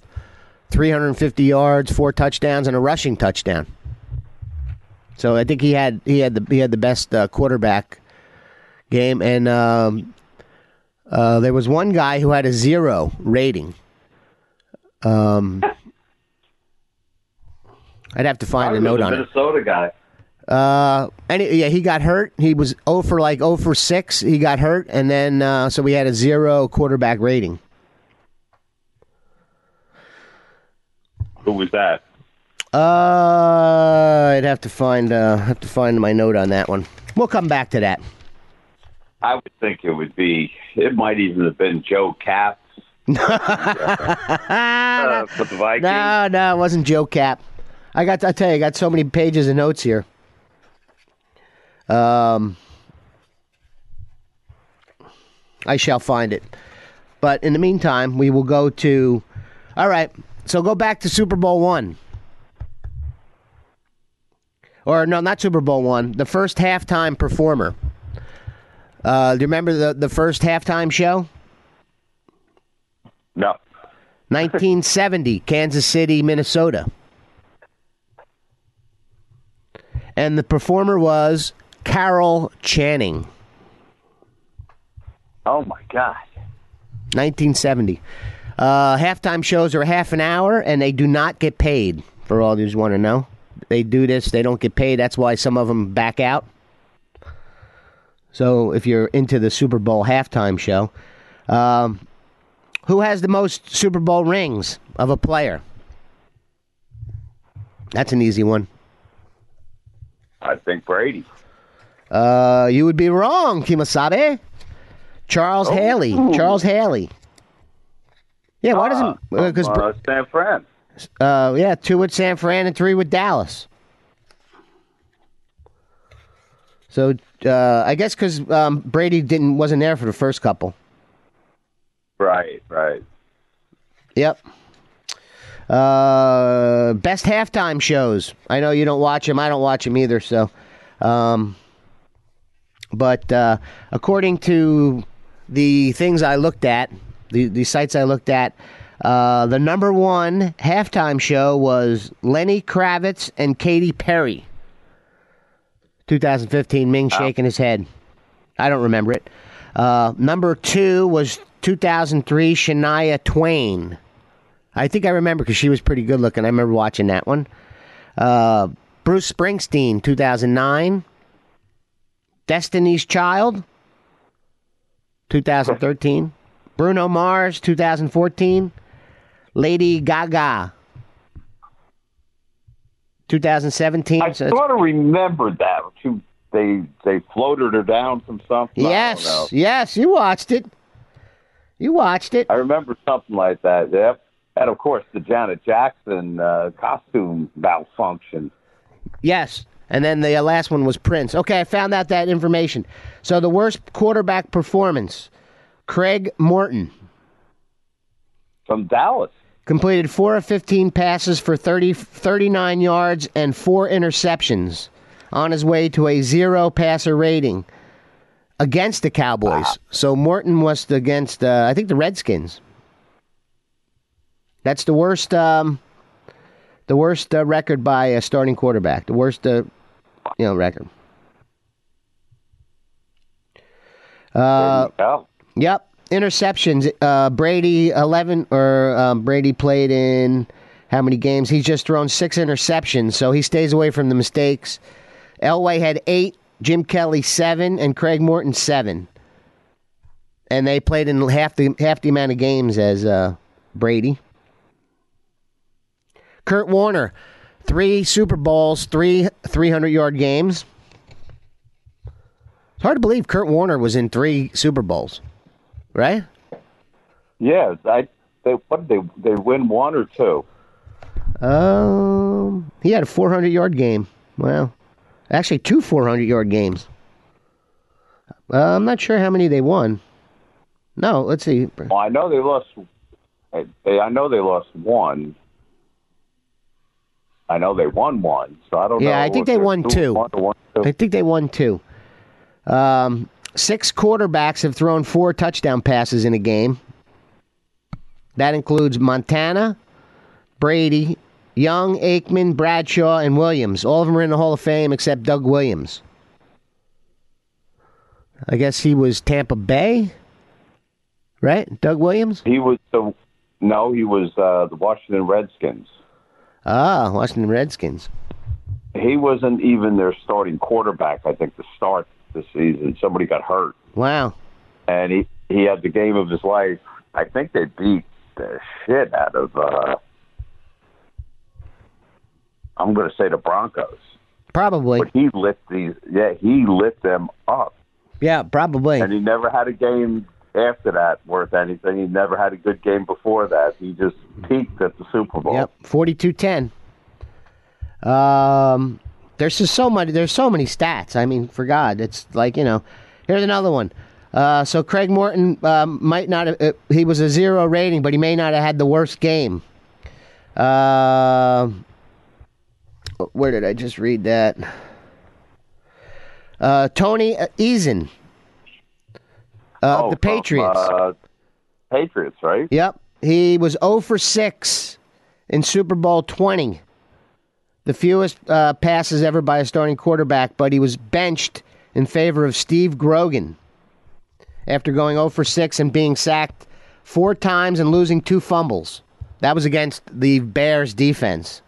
A: 350 yards, four touchdowns, and a rushing touchdown. So I think he had he had the he had the best uh, quarterback game, and um, uh, there was one guy who had a zero rating. Um, I'd have to find a note on it.
B: Minnesota guy.
A: Uh, and yeah, he got hurt. He was 0 for like 0 for 6. He got hurt, and then uh, so we had a zero quarterback rating.
B: Who was that?
A: Uh, I'd have to find uh, have to find my note on that one. We'll come back to that.
B: I would think it would be. It might even have been Joe Kapp uh, for the Vikings.
A: No, no, it wasn't Joe Kapp. I got. I tell you, I got so many pages of notes here. Um, I shall find it. But in the meantime, we will go to. All right, so go back to Super Bowl one. Or no, not Super Bowl one. The first halftime performer. Uh, do you remember the the first halftime show?
B: No.
A: 1970, Kansas City, Minnesota. And the performer was Carol Channing,
B: Oh my God.
A: 1970. Uh, halftime shows are half an hour, and they do not get paid. For all those who want to know, they do this. They don't get paid. That's why some of them back out. So if you're into the Super Bowl halftime show, um, who has the most Super Bowl rings of a player? That's an easy one.
B: I think Brady.
A: Uh, you would be wrong, Kimasabe. Charles Haley. Charles Haley. Yeah, why doesn't
B: Uh,
A: because
B: uh, San Fran.
A: uh, yeah, two with San Fran and three with Dallas. So uh, I guess because um, Brady didn't wasn't there for the first couple.
B: Right, right.
A: Yep. Uh, best halftime shows. I know you don't watch them. I don't watch them either. So, um, but uh, according to the things I looked at, the the sites I looked at, uh, the number one halftime show was Lenny Kravitz and Katy Perry. 2015. Ming shaking his head. I don't remember it. Uh, number two was 2003 Shania Twain. I think I remember because she was pretty good looking. I remember watching that one. Uh, Bruce Springsteen, 2009. Destiny's Child, 2013. Bruno Mars, 2014. Lady Gaga, 2017.
B: I
A: So
B: sort of remembered that. She, they they floated her down from something.
A: Yes, yes, you watched it. You watched it.
B: I remember something like that. Yep. And of course, the Janet Jackson uh, costume malfunction.
A: Yes. And then the uh, last one was Prince. Okay, I found out that information. So the worst quarterback performance, Craig Morton
B: From Dallas.
A: Completed 4 of 15 passes for 30, 39 yards and 4 interceptions. On his way to a zero passer rating against the Cowboys. Wow. So Morton was against, uh, I think, the Redskins. That's the worst, um, the worst uh, record by a starting quarterback. The worst, uh, you know, record. Uh, yep. Interceptions. Uh, Brady eleven or um, Brady played in how many games? He's just thrown six interceptions, so he stays away from the mistakes. Elway had eight, Jim Kelly seven, and Craig Morton seven. And they played in half the half the amount of games as uh, Brady. Kurt Warner, three Super Bowls, three three hundred yard games. It's hard to believe Kurt Warner was in three Super Bowls, right?
B: Yeah, I they what did they they win one or two?
A: Um, he had a 400 yard game. Well, actually, two 400 yard games. Uh, I'm not sure how many they won. No, let's see.
B: Well, I know they lost. They, I know they lost one. I know they won one, so I don't know.
A: Yeah, I think they won two.
B: One one, two.
A: I think they won two. Um, six quarterbacks have thrown four touchdown passes in a game. That includes Montana, Brady, Young, Aikman, Bradshaw, and Williams. All of them are in the Hall of Fame except Doug Williams. I guess he was Tampa Bay, right? Doug Williams?
B: He was the no, he was uh, the Washington Redskins.
A: Ah, Washington Redskins.
B: He wasn't even their starting quarterback. I think to start the season, somebody got hurt,
A: Wow.
B: and he he had the game of his life. I think they beat the shit out of. uh I'm going to say the Broncos,
A: Probably.
B: but he lit these. Yeah, he lit them up,
A: Yeah, probably.
B: and he never had a game after that worth anything. He never had a good game before that. He just peaked at the Super Bowl.
A: Yep, forty-two ten. Um, there's just so many. There's so many stats. I mean, for God, it's like you know. Here's another one. Uh, so Craig Morton um, might not. Have, uh, he was a zero rating, but he may not have had the worst game. Uh, where did I just read that? Uh, Tony Eason. Uh,
B: Oh,
A: the Patriots.
B: uh, Patriots, right?
A: Yep. He was 0 for 6 in Super Bowl 20. The fewest uh, passes ever by a starting quarterback, but he was benched in favor of Steve Grogan after going 0 for 6 and being sacked four times and losing two fumbles. That was against the Bears defense.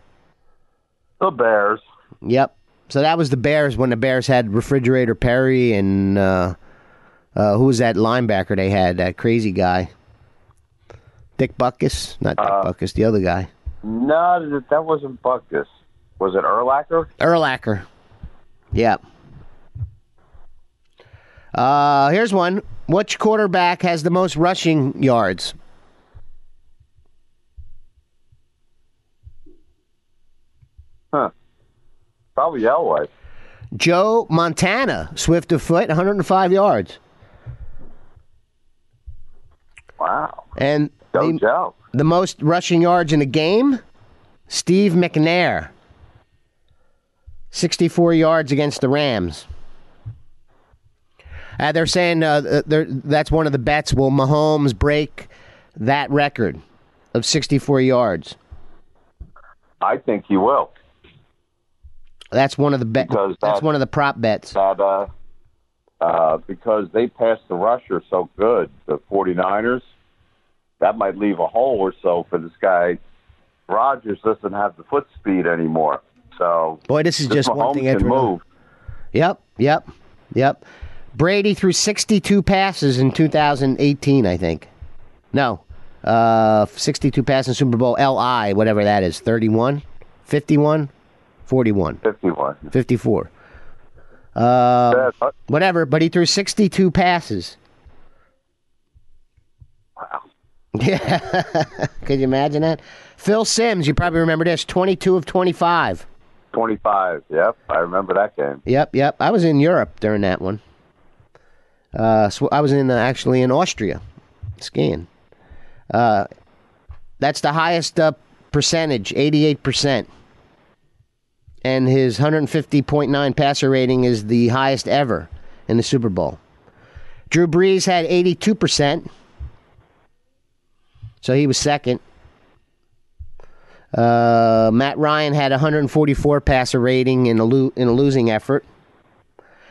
B: The Bears.
A: Yep. So that was the Bears when the Bears had Refrigerator Perry and uh, uh, who was that linebacker they had? That crazy guy. Dick Butkus? Not Dick Butkus, the other guy.
B: No, that- that wasn't Butkus. Was it Urlacher?
A: Urlacher. Yep. Uh, here's one. Which quarterback has the most rushing yards?
B: Huh. Probably Elway.
A: Joe Montana, swift of foot, 105 yards.
B: Wow.
A: And the, the most rushing yards in a game, Steve McNair. 64 yards against the Rams. Uh, they're saying uh, they're, that's one of the bets. Will Mahomes break that record of 64 yards?
B: I think he will.
A: That's one of the bet.
B: Because
A: That's one of the prop bets.
B: That uh, uh, because they passed the rusher so good, the 49ers, that might leave a hole or so for this guy. Rodgers doesn't have the foot speed anymore. So
A: Boy, this is just one
B: Mahomes
A: thing
B: can
A: after
B: move.
A: Yep, yep, yep. Brady threw 62 passes in 2018, I think. No, uh, 62 passes in Super Bowl LI, whatever that is, 31, 51, 41,
B: 51.
A: 54. Um,
B: Yeah, but-
A: whatever, but he threw 62 passes.
B: wow.
A: Yeah. Could you imagine that? Phil Simms, you probably remember this, 22 of 25.
B: 25. Yep, I remember that game.
A: Yep, yep. I was in Europe during that one. Uh, so I was in uh, actually in Austria skiing. Uh, that's the highest uh, percentage, 88%. And his 150.9 passer rating is the highest ever in the Super Bowl. Drew Brees had 82%. So he was second. Uh, Matt Ryan had 144 passer rating in a lo- in a losing effort.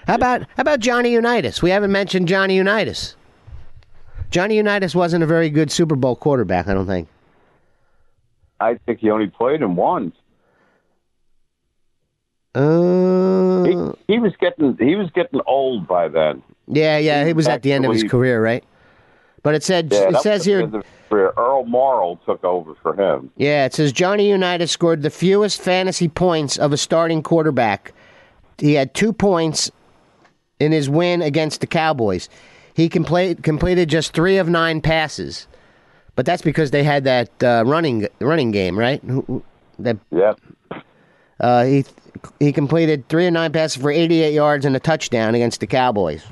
A: How about how about Johnny Unitas? We haven't mentioned Johnny Unitas. Johnny Unitas wasn't a very good Super Bowl quarterback, I don't think.
B: I think he only played in one.
A: Uh,
B: He, he was getting he was getting old by then.
A: yeah, yeah, he was at the end of his career, right? But it said
B: Yeah,
A: it says here
B: the end of his career. Earl Morrall took over for him.
A: Yeah, it says Johnny Unitas scored the fewest fantasy points of a starting quarterback. He had two points in his win against the Cowboys. He completed completed just three of nine passes, but that's because they had that uh, running running game, right? That
B: Yep.
A: uh, he he completed three of nine passes for 88 yards and a touchdown against the Cowboys.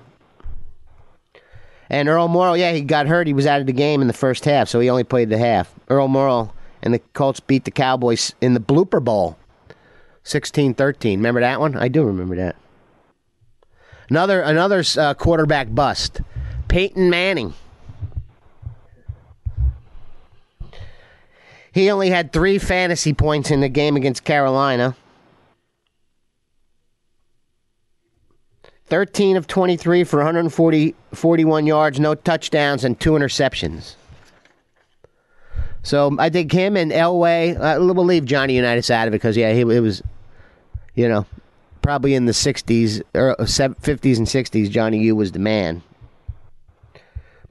A: And Earl Morrall, yeah, he got hurt. He was out of the game in the first half, so he only played the half. Earl Morrall and the Colts beat the Cowboys in the blooper bowl, 16-13. Remember that one? I do remember that. Another another uh, quarterback bust, Peyton Manning. He only had three fantasy points in the game against Carolina. 13 of 23 for 140, 41 yards, no touchdowns, and two interceptions. So I think him and Elway, uh, we'll leave Johnny Unitas out of it because, yeah, he it was, you know, probably in the 60s, or 50s and 60s, Johnny U was the man.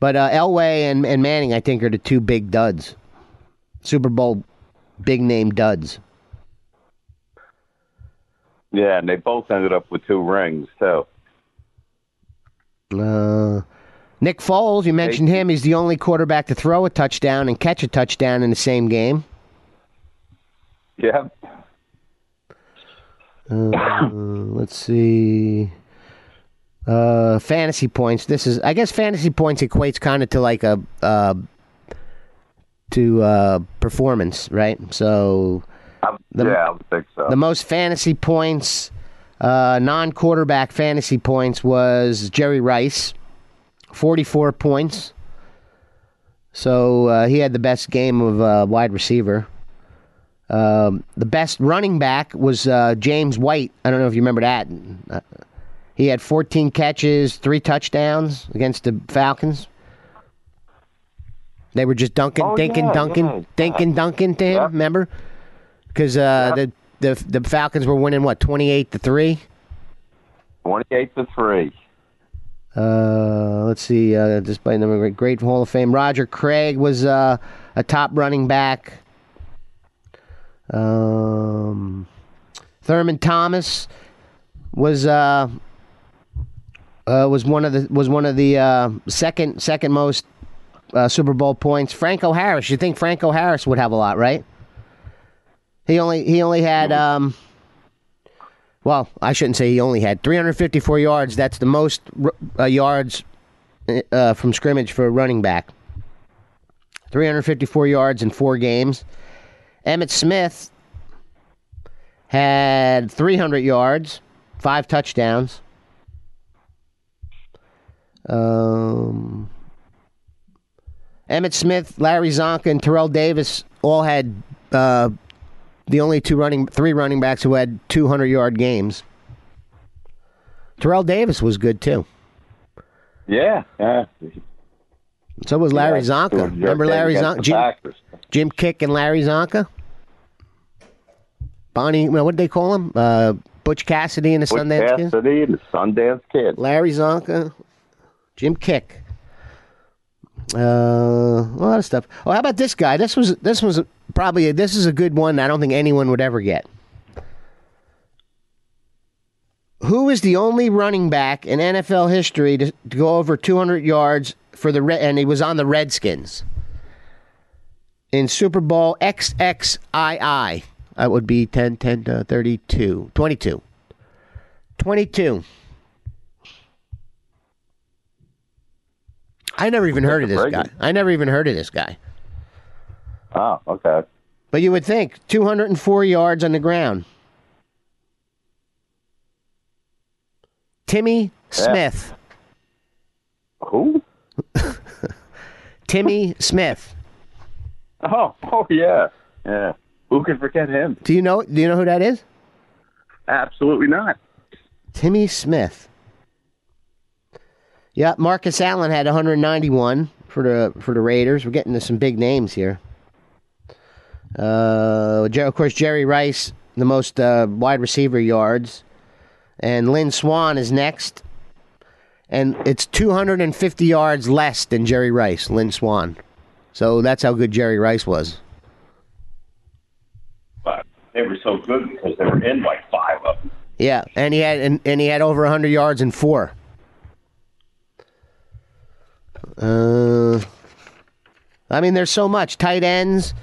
A: But uh, Elway and, and Manning, I think, are the two big duds. Super Bowl big name duds.
B: Yeah, and they both ended up with two rings too.
A: Uh, Nick Foles, you mentioned him. He's the only quarterback to throw a touchdown and catch a touchdown in the same game.
B: Yep.
A: Uh, let's see. Uh, fantasy points. This is, I guess, fantasy points equates kind of to like a uh, to uh, performance, right? So The-
B: yeah, I would think so.
A: the most fantasy points, uh, non-quarterback fantasy points was Jerry Rice, forty-four points. So uh, he had the best game of uh, wide receiver. Um, the best running back was uh, James White. I don't know if you remember that. He had 14 catches, three touchdowns against the Falcons. They were just dunking,
B: Oh,
A: dinking,
B: yeah,
A: dunking,
B: yeah.
A: dinking, dunking to him. Remember? Because uh,
B: Yep.
A: the, the the Falcons were winning what 28 to three.
B: Twenty-eight to three.
A: Uh, let's see. Uh, just by number great, great Hall of Fame. Roger Craig was uh, a top running back. Um, Thurman Thomas was uh, uh, was one of the was one of the uh, second second most uh, Super Bowl points. Franco Harris. You think Franco Harris would have a lot, right? He only he only had um, well, I shouldn't say he only had 354 yards. That's the most uh, yards uh, from scrimmage for a running back. 354 yards in four games. Emmitt Smith had 300 yards, five touchdowns. Um, Emmitt Smith, Larry Csonka, and Terrell Davis all had uh, the only two running, three running backs who had 200 yard games. Terrell Davis was good too.
B: Yeah, yeah.
A: So was Larry
B: Yeah, Csonka.
A: Remember Larry
B: Csonka?
A: Jim, Jim Kiick and Larry Csonka? Bonnie, what did they call him? Uh, Butch Cassidy and the
B: Butch
A: Sundance Kid?
B: Cassidy and the Sundance Kid.
A: Larry Csonka, Jim Kiick. Uh, a lot of stuff. Oh, how about this guy? This was this was probably this is a good one. I don't think anyone would ever get. Who is the only running back in NFL history to, to go over 200 yards for the Red, and he was on the Redskins in Super Bowl XXII? That would be 10, 10 to 32, 22. 22. I never even heard of this guy. I never even heard of this guy.
B: Oh, okay.
A: But you would think 204 yards on the ground. Timmy Smith.
B: Who?
A: Timmy Smith.
B: Oh, oh yeah, yeah. Who can forget him?
A: Do you know do you know who that is?
B: Absolutely not.
A: Timmy Smith. Yeah, Marcus Allen had 191 for the for the Raiders. We're getting to some big names here. Uh, of course, Jerry Rice, the most uh, wide receiver yards, and Lynn Swann is next, and it's 250 yards less than Jerry Rice, Lynn Swann. So that's how good Jerry Rice was.
B: But they were so good because they were in like five of them.
A: Yeah, and he had and, and he had over 100 yards in four. Uh, I mean, there's so much tight ends.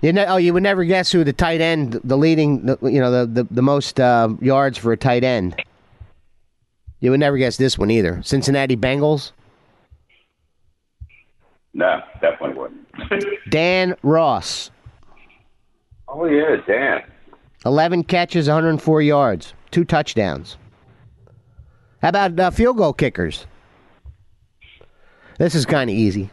A: You know, oh, you would never guess who the tight end, the leading, the, you know, the the, the most uh, yards for a tight end. You would never guess this one either. Cincinnati Bengals.
B: No, definitely wouldn't.
A: Dan Ross,
B: oh yeah, Dan.
A: 11 catches, 104 yards, two touchdowns. How about uh, field goal kickers? This is kind of easy.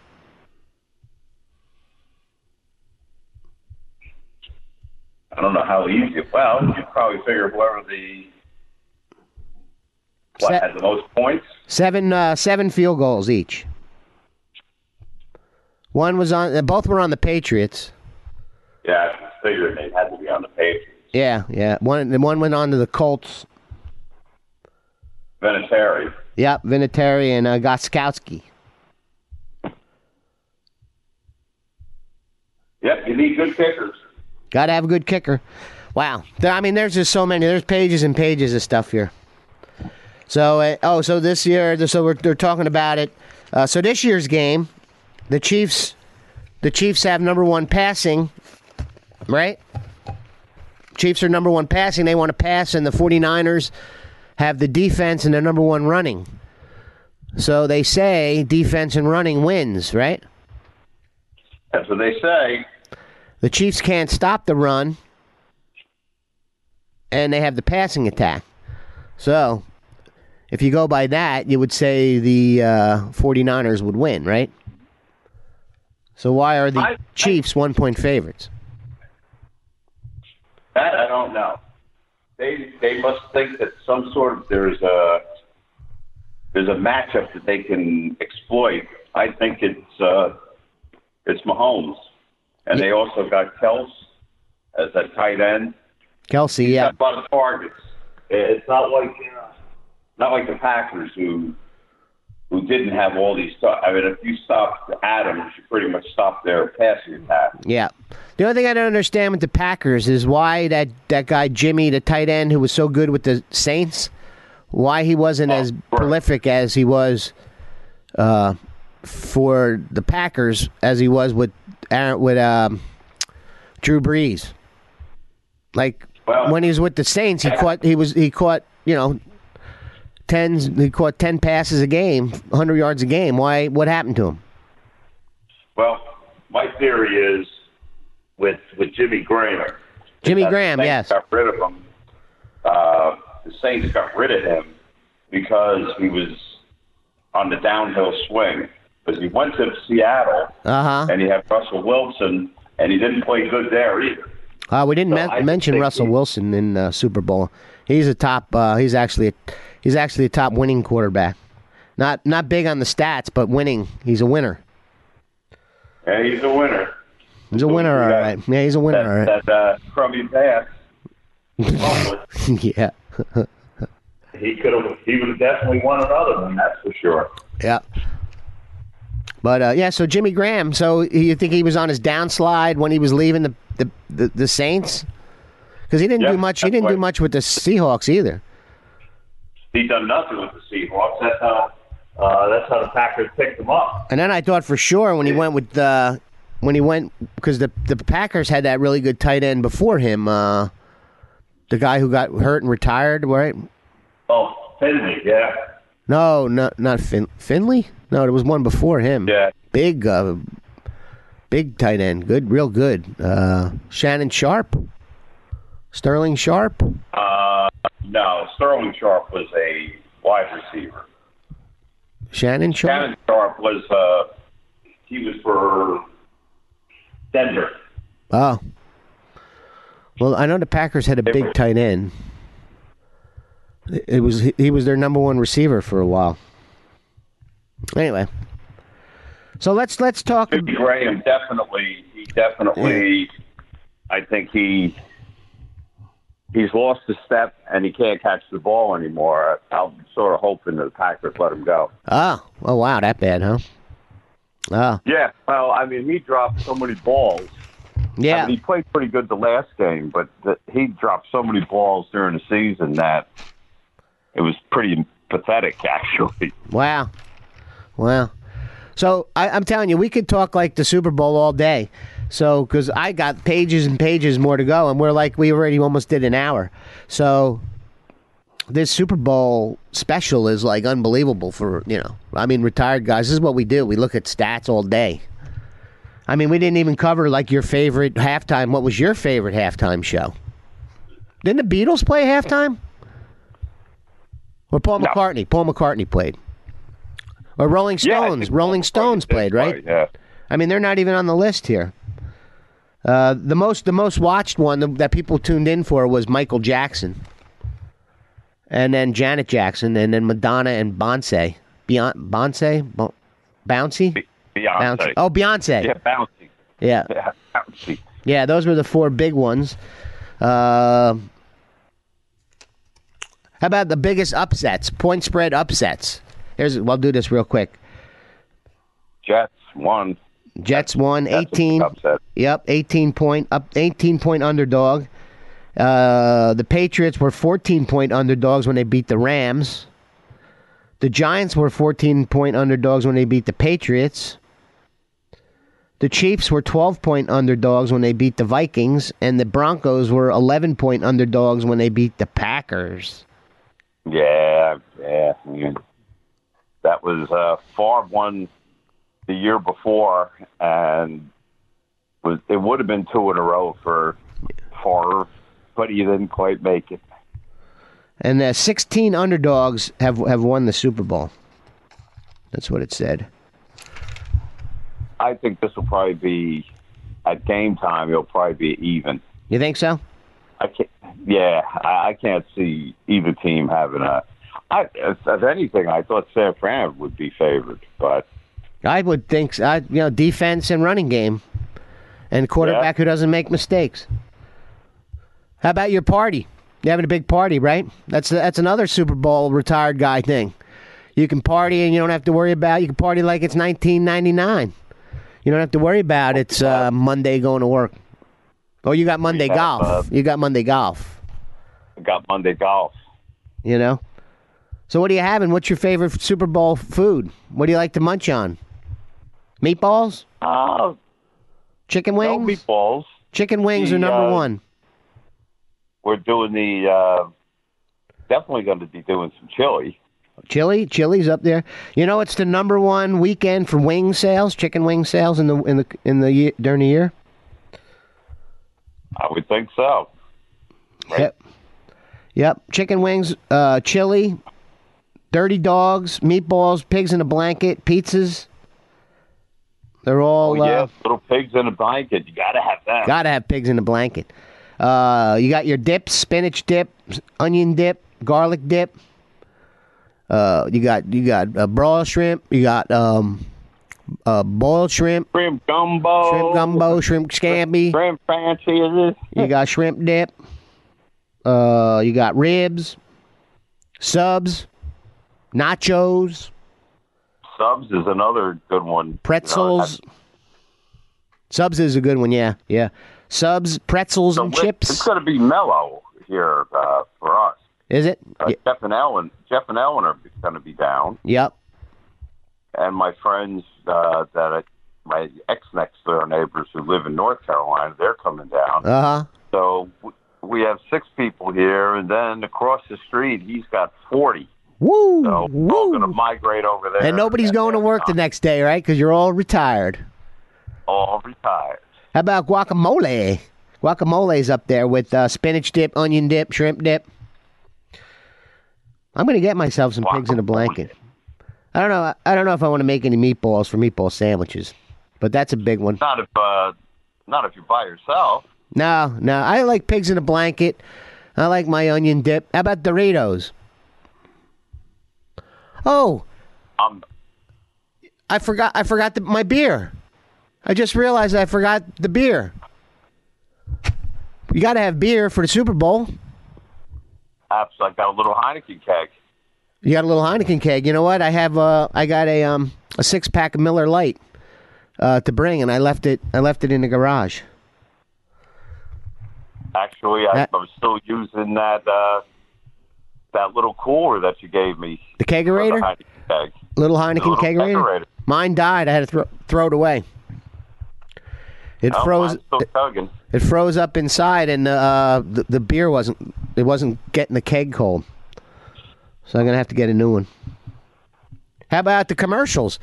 B: I don't know how easy. Well, you probably figure whoever the what had the most points.
A: Seven uh, seven field goals each. One was on. uh, Both were on the Patriots.
B: Yeah, I figured they had to be on the Patriots.
A: Yeah, yeah. One and one went on to the Colts.
B: Vinatieri.
A: Yep, Vinatieri and uh, Gostkowski.
B: Yep, you need good kickers.
A: Got to have a good kicker. Wow. I mean, there's just so many. There's pages and pages of stuff here. So, uh, oh, so this year, so we're they're talking about it. Uh, so this year's game, the Chiefs, the Chiefs have number one passing, right? Chiefs are number one passing. They want to pass, and the 49ers have the defense and they're number one running. So they say defense and running wins, right?
B: That's what they say.
A: The Chiefs can't stop the run, and they have the passing attack. So, if you go by that, you would say the uh, 49ers would win, right? So, why are the
B: I-
A: Chiefs one point favorites?
B: That I don't know. They they must think that some sort of there's a there's a matchup that they can exploit. I think it's uh, it's Mahomes, and they also got Kels as a tight end.
A: Kelce, yeah.
B: Got a lot of targets. It's not like you know, not like the Packers who who didn't have all these stuff. I mean, if you stopped Adams, you pretty much stopped their passing attack.
A: Yeah. The only thing I don't understand with the Packers is why that, that guy Jimmy, the tight end who was so good with the Saints, why he wasn't
B: Oh,
A: as
B: right.
A: prolific as he was uh, for the Packers as he was with Aaron, with um, Drew Brees. Like
B: Well-
A: when he was with the Saints, he caught he was he caught you know tens he caught ten passes a game, hundred yards a game. Why? What happened to him?
B: Well, my theory is with with Jimmy Graham.
A: Jimmy Graham, yes.
B: got rid of him. Uh, the Saints got rid of him because he was on the downhill swing. Because he went to Seattle
A: Uh huh.
B: and he had Russell Wilson, and he didn't play good there either.
A: Uh, we didn't
B: So I
A: mention Russell
B: he-
A: Wilson in uh, Super Bowl. He's a top. Uh, he's actually a, he's actually a top winning quarterback. Not not big on the stats, but winning. He's a winner.
B: And he's a winner.
A: He's a winner, all right. Yeah. Yeah, he's a winner, all right.
B: That, that uh, crummy pass.
A: Yeah,
B: he could have. He would have definitely won another one. That's for sure.
A: yeah. But uh, yeah, so Jimmy Graham. So you think he was on his downslide when he was leaving the the, the, the Saints? Because he didn't
B: Yeah,
A: do much. He didn't do much with the Seahawks either.
B: He done nothing with the Seahawks. That's how. Uh, that's how the Packers picked him up.
A: And then I thought for sure when he went with the when he went because the the Packers had that really good tight end before him, uh, the guy who got hurt and retired, right?
B: Oh, Finley, yeah,
A: No, not not fin- Finley. No, there was one before him.
B: yeah.
A: Big, uh, big tight end, good, real good. Uh, Shannon Sharpe, Sterling Sharpe.
B: Uh, no, Sterling Sharpe was a wide receiver.
A: Shannon Sharpe.
B: Shannon Sharpe was. Uh, he was for Denver.
A: Oh. Well, I know the Packers had a big tight end. It- was he was their number one receiver for a while. Anyway, so let's let's talk.
B: Jimmy Graham definitely, he definitely, I think he he's lost a step and he can't catch the ball anymore. I'm sort of hoping that the Packers let him go.
A: Oh, oh wow, that bad, huh? Oh,
B: Yeah, well, I mean, he dropped so many balls. I
A: yeah.
B: mean, he played pretty good the last game, but the, he dropped so many balls during the season that it was pretty pathetic, actually.
A: Wow. Wow. So I, I'm telling you, we could talk like the Super Bowl all day. So, because I got pages and pages more to go, and we're like, we already almost did an hour. So, this Super Bowl special is like unbelievable for, you know, I mean, retired guys. This is what we do. We look at stats all day. I mean, we didn't even cover like your favorite halftime. What was your favorite halftime show? Didn't the Beatles play halftime? Or Paul
B: No.
A: McCartney? Paul McCartney played. Or Rolling Stones.
B: think
A: Rolling
B: Paul
A: Stones played, right?
B: Yeah.
A: I mean, they're not even on the list here. Uh, the most the most watched one that people tuned in for was Michael Jackson, and then Janet Jackson, and then Madonna and Beyonce. Beyonce, Beyonce, Bo- Bouncy,
B: Beyonce.
A: Bouncy. Oh, Beyonce.
B: Yeah, bouncy.
A: Yeah,
B: Yeah, bouncy.
A: yeah. Those were the four big ones. Uh, how about the biggest upsets? Point spread upsets. Here's. I'll do this real quick.
B: Jets won.
A: Jets won
B: That's
A: eighteen.
B: Upset.
A: Yep, 18 point up 18 point underdog. Uh, the Patriots were 14 point underdogs when they beat the Rams. The Giants were 14 point underdogs when they beat the Patriots. The Chiefs were 12 point underdogs when they beat the Vikings, and the Broncos were 11 point underdogs when they beat the Packers.
B: Yeah, yeah. I mean, that was uh, Favre won the year before, and was it would have been two in a row for Favre, but he didn't quite make it.
A: And uh, 16 underdogs have have won the Super Bowl. That's what it said.
B: I think this will probably be at game time. It'll probably be even.
A: You think so?
B: I can't. Yeah, I, I can't see either team having a. I, if, if anything, I thought San Fran would be favored, but
A: I would think. I, you know, defense and running game, and quarterback who doesn't make mistakes. How about your party? You having a big party, right? That's that's another Super Bowl retired guy thing. You can party and you don't have to worry about. You can party like it's 1999. You don't have to worry about it's uh, Monday going to work. Oh, you got Monday
B: have,
A: golf.
B: uh,
A: you got Monday golf.
B: I got Monday golf.
A: You know. So what are you having? What's your favorite Super Bowl food? What do you like to munch on? Meatballs?
B: Uh,
A: Chicken
B: no
A: wings?
B: meatballs.
A: Chicken wings
B: The,
A: are number
B: uh,
A: one.
B: We're doing the. Uh, definitely going to be doing some chili.
A: Chili, chili's up there. You know, it's the number one weekend for wing sales, chicken wing sales in the in the in the year, during the year.
B: I would think so. Right.
A: Yep, yep. Chicken wings, uh, chili, dirty dogs, meatballs, pigs in a blanket, pizzas. They're all
B: Oh yeah,
A: uh,
B: little pigs in a blanket. You got to have that.
A: gotta have pigs in a blanket. Uh, you got your dips: spinach dip, onion dip, garlic dip. Uh, you got you got uh, broiled shrimp. You got um, uh, boiled shrimp,
B: shrimp gumbo.
A: shrimp gumbo, shrimp scampi.
B: Shrimp fancy is it?
A: You got shrimp dip. Uh, you got ribs, subs, nachos,
B: Subs is another good one.
A: pretzels. Subs is a good one, yeah, yeah. Subs, pretzels,
B: So
A: and
B: It's
A: chips.
B: It's going to be mellow here uh, for us.
A: Is it?
B: Uh,
A: Y-
B: Jeff and Ellen, Jeff and Ellen are going to be down,
A: Yep.
B: And my friends uh, that I, my ex next door neighbors who live in North Carolina, they're coming down.
A: Uh huh.
B: So w- we have six people here, and then across the street, he's got forty.
A: Woo!
B: So we're all going to migrate over there.
A: And nobody's going to work the next day, right? Because you're all retired.
B: All retired.
A: How about guacamole? Guacamole's up there with uh, spinach dip, onion dip, shrimp dip. I'm gonna get myself some pigs in a blanket. I don't know. I don't know if I want to make any meatballs for meatball sandwiches, but that's a big one.
B: Not if, uh, not if you're by yourself.
A: No, no. I like pigs in a blanket. I like my onion dip. How about Doritos? Oh,
B: I'm
A: I forgot. I forgot the, my beer. I just realized I forgot the beer. You got to have beer for the Super Bowl.
B: Apps, I got a little Heineken keg.
A: You got a little Heineken keg. You know what? I have. Uh, I got a um a six pack of Miller Lite uh, to bring, and I left it. I left it in the garage.
B: Actually, I,
A: That-
B: I'm still using that uh, that little cooler that you gave me.
A: The kegerator,
B: Heineken keg.
A: little Heineken
B: little
A: kegerator.
B: kegerator.
A: Mine died. I had to throw throw it away. It
B: Oh,
A: froze.
B: tugging.
A: It froze up inside, and uh, the the beer wasn't. It wasn't getting the keg cold. So I'm gonna have to get a new one. How about the commercials?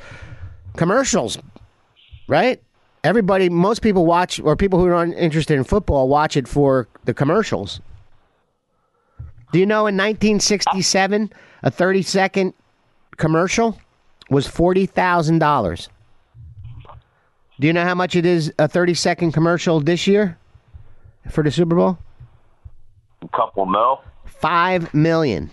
A: Commercials, right? Everybody, most people watch, or people who are not interested in football, watch it for the commercials. Do you know in 1967, a 30 second commercial was forty thousand dollars? Do you know how much it is a 30 second commercial this year for the Super Bowl?
B: A couple mil.
A: Five million.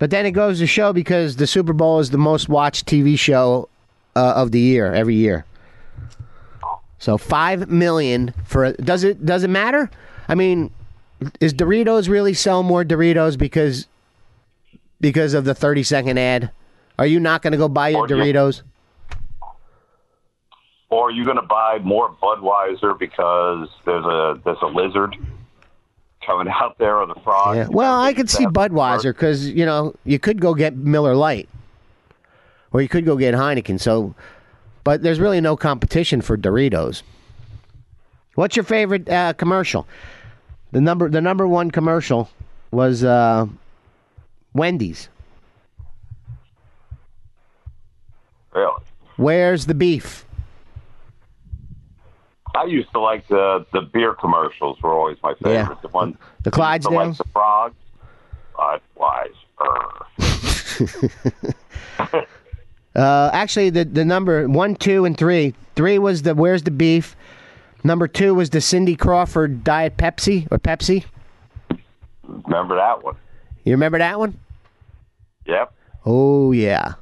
A: But then it goes to show because the Super Bowl is the most watched TV show uh, of the year every year. So five million for does it does it matter? I mean, is Doritos really sell more Doritos because because of the 30 second ad? Are you not going to go buy your
B: Or do-
A: Doritos?
B: Or are you going to buy more Budweiser because there's a there's a lizard coming out there or the frog?
A: Yeah. Well, I could see Budweiser because you know you could go get Miller Lite, or you could go get Heineken. So, but there's really no competition for Doritos. What's your favorite uh, commercial? The number the number one commercial was uh, Wendy's.
B: Really?
A: Where's the beef?
B: I used to like the the beer commercials were always my favorite.
A: Yeah.
B: The one
A: The
B: to like the frogs. Budweiser.
A: Uh, actually, the the number one, two, and three. Three was the Where's the beef. Number two was the Cindy Crawford Diet Pepsi or Pepsi.
B: Remember that one?
A: You remember that one?
B: Yep.
A: Oh yeah.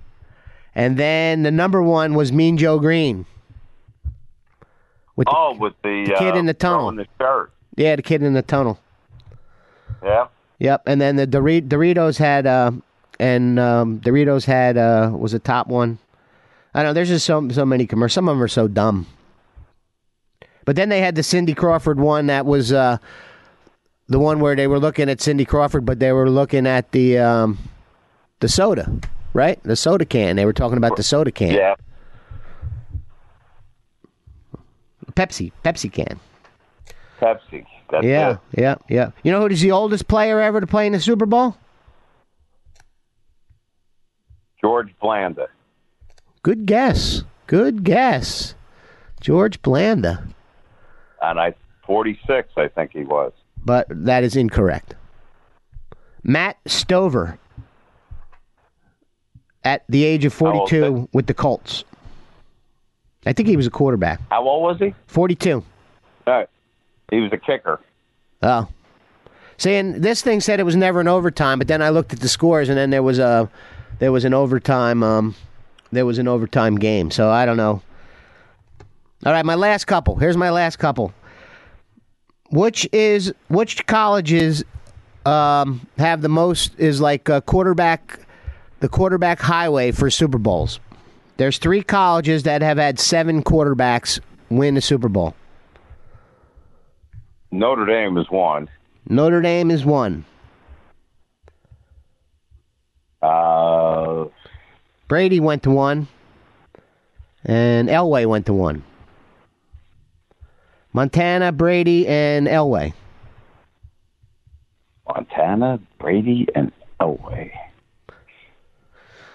A: And then the number one was Mean Joe Greene. With the,
B: Oh, with the,
A: the kid
B: uh,
A: in the tunnel.
B: the shirt.
A: yeah, the kid in the tunnel.
B: Yeah.
A: Yep. And then the Dori- Doritos had uh, and um, Doritos had uh, was a top one. I don't know. There's just so so many commercials. Some of them are so dumb. But then they had the Cindy Crawford one that was uh, the one where they were looking at Cindy Crawford, but they were looking at the um, the soda, right? The soda can. They were talking about the soda can.
B: Yeah.
A: Pepsi, Pepsi can.
B: Pepsi. That's
A: Yeah,
B: it.
A: yeah, yeah. You know who's the oldest player ever to play in the Super Bowl?
B: George Blanda.
A: Good guess. Good guess. George Blanda.
B: And I 46, I think he was.
A: But that is incorrect. Matt Stover at the age of 42 with the Colts. I think he was a quarterback.
B: How old was he?
A: 42.
B: All right. he was a kicker.
A: Oh. Saying this thing said it was never an overtime, but then I looked at the scores and then there was a there was an overtime um there was an overtime game. So I don't know. All right, my last couple. Here's my last couple. Which is which colleges um have the most is like a quarterback the quarterback highway for Super Bowls. There's three colleges that have had seven quarterbacks win the Super Bowl.
B: Notre Dame is one.
A: Notre Dame is one.
B: Uh,
A: Brady went to one, and Elway went to one. Montana, Brady, and Elway.
B: Montana, Brady, and Elway.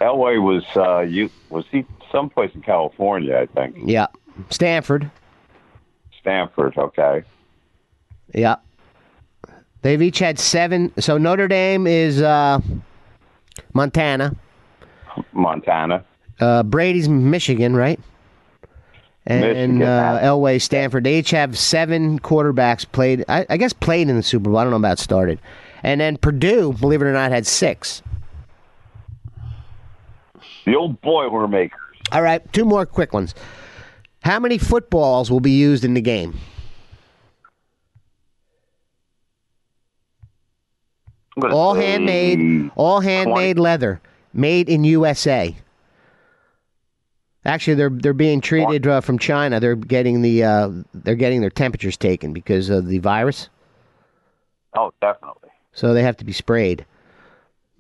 B: Elway was uh, you was he someplace in California, I think.
A: Yeah. Stanford.
B: Stanford, okay.
A: Yeah. They've each had seven. So Notre Dame is uh, Montana.
B: Montana.
A: Uh, Brady's Michigan, right? And
B: Michigan.
A: uh, Elway, Stanford. They each have seven quarterbacks played. I, I guess played in the Super Bowl. I don't know about started. And then Purdue, believe it or not, had six.
B: The old Boilermakers.
A: All right, two more quick ones. How many footballs will be used in the game? All handmade, all handmade leather, made in USA. Actually, they're they're being treated uh, from China. They're getting the uh, they're getting their temperatures taken because of the virus.
B: Oh, definitely.
A: So they have to be sprayed.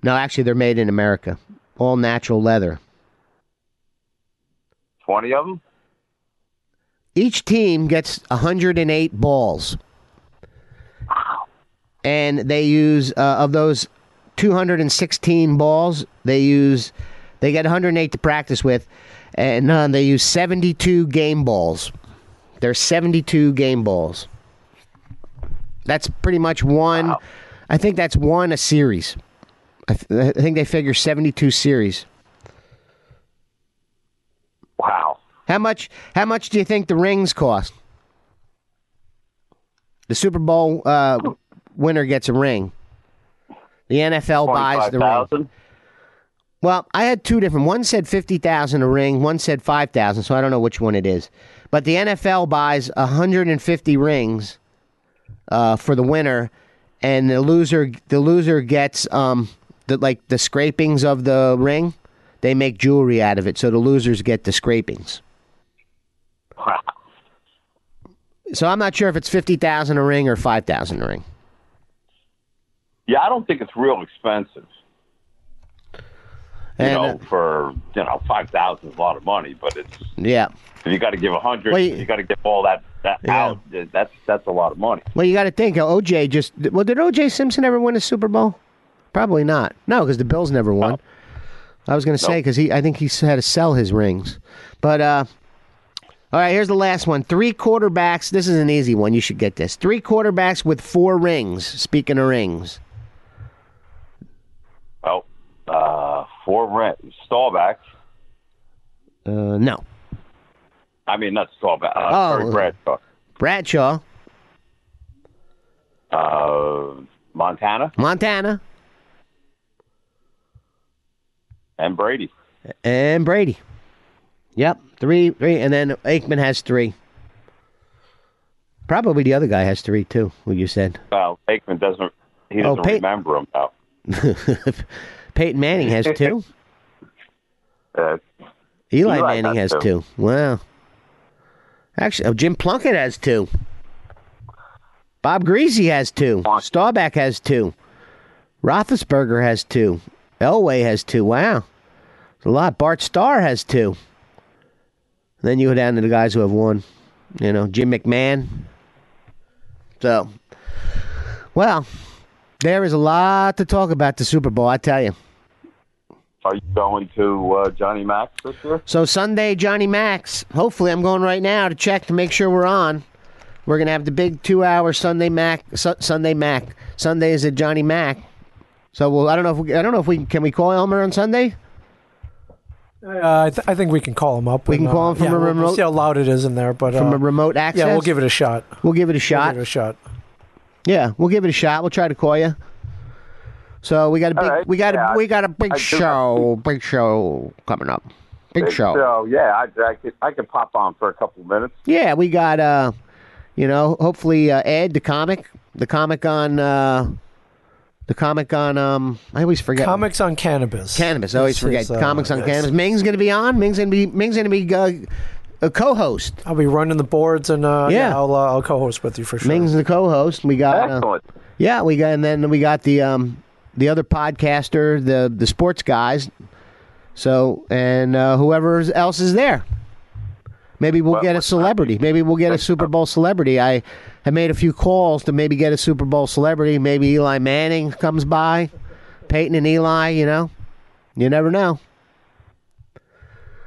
A: No, actually, they're made in America. All natural leather.
B: 20 of them?
A: Each team gets 108 balls. And they use, uh, of those 216 balls, they use, they get 108 to practice with, and uh, they use 72 game balls. There's 72 game balls. That's pretty much one,
B: Wow.
A: I think that's one a series. I, th- I think they figure 72 series.
B: Wow.
A: How much? How much do you think the rings cost? The Super Bowl uh, winner gets a ring. The NFL buys the ring. Well, I had two different. One said fifty thousand a ring. One said five thousand. So I don't know which one it is. But the NFL buys hundred and fifty rings uh, for the winner, and the loser the loser gets um the like the scrapings of the ring. They make jewelry out of it, so the losers get the scrapings.
B: Wow.
A: So I'm not sure if it's fifty thousand a ring or five thousand a ring.
B: Yeah, I don't think it's real expensive. You
A: And,
B: know,
A: uh,
B: for you know, five thousand is a lot of money, but it's
A: yeah.
B: if you got to give a hundred,
A: Well, you-
B: you, got to give all that that
A: Yeah.
B: out. That's that's a lot of money.
A: Well, you got to think. uh, OJ just well, did OJ Simpson ever win a Super Bowl? Probably not. No, because the Bills never won. I was going to say because he, I think he had to sell his rings. But uh, all right, here's the last one. Three quarterbacks. This is an easy one. You should get this. Three quarterbacks with four rings. Speaking of rings,
B: Well, uh, four rent Staubach.
A: uh, no.
B: I mean, not Staubach. Uh,
A: Oh.
B: Bradshaw.
A: Bradshaw,
B: Uh, Montana
A: Montana,
B: and Brady.
A: and Brady. Yep, three, three, and then Aikman has three. Probably the other guy has three too. What you said.
B: Well, Aikman doesn't. He
A: Oh,
B: doesn't
A: Pey-
B: remember him now.
A: Peyton Manning has two.
B: Uh,
A: Eli,
B: Eli
A: Manning
B: has
A: has two.
B: two.
A: Wow. Actually, oh, Jim Plunkett has two. Bob Griese has two. Staubach has two. Roethlisberger has two. Elway has two. Wow. It's a lot. Bart Starr has two. Then you go down to the guys who have one. You know, Jim McMahon. So, well, there is a lot to talk about the Super Bowl, I tell you.
B: are you going to uh, Johnny Max this year?
A: So Sunday, Johnny Max. Hopefully, I'm going right now to check to make sure we're on. We're gonna have the big two-hour Sunday Mac. Su- Sunday Mac. Sunday is at Johnny Mac. So well, I don't know if we, I don't know if we can we call Elmer on Sunday.
C: Uh, I, th- I think we can call him up.
A: We
C: and,
A: can call him from
C: yeah,
A: a
C: we'll- we'll
A: remote-
C: see how loud it is in there, but
A: from
C: uh,
A: a remote access.
C: yeah, we'll give it a shot.
A: We'll give it a shot.
C: We'll
A: shot.
C: give it a shot.
A: Yeah, we'll give it a shot. We'll try to call you. So we got a big,
B: All right.
A: we got a, we got a big
B: I do-
A: show, big show coming up. Big, show.
B: So yeah, I, I could I could pop on for a couple of minutes.
A: Yeah, we got uh, you know, hopefully uh, Ed the comic, the comic on uh, the comic on um, I always forget
C: Comics on cannabis.
A: cannabis. I always
C: This
A: forget
C: is, uh,
A: comics on
C: yes.
A: cannabis. Ming's gonna be on. Ming's gonna be Ming's gonna be uh, a co-host.
C: I'll be running the boards and uh,
A: Yeah.
C: yeah, I'll uh, I'll co-host with you for sure.
A: Ming's the co-host. We got uh,
B: Excellent.
A: yeah, we got and then we got the um the other podcaster, the the sports guys. So and uh, whoever else is there. Maybe we'll
B: What-
A: get a celebrity. Maybe we'll get a Super Bowl celebrity. I have made a few calls to maybe get a Super Bowl celebrity. Maybe Eli Manning comes by, Peyton and Eli. You know, you never know.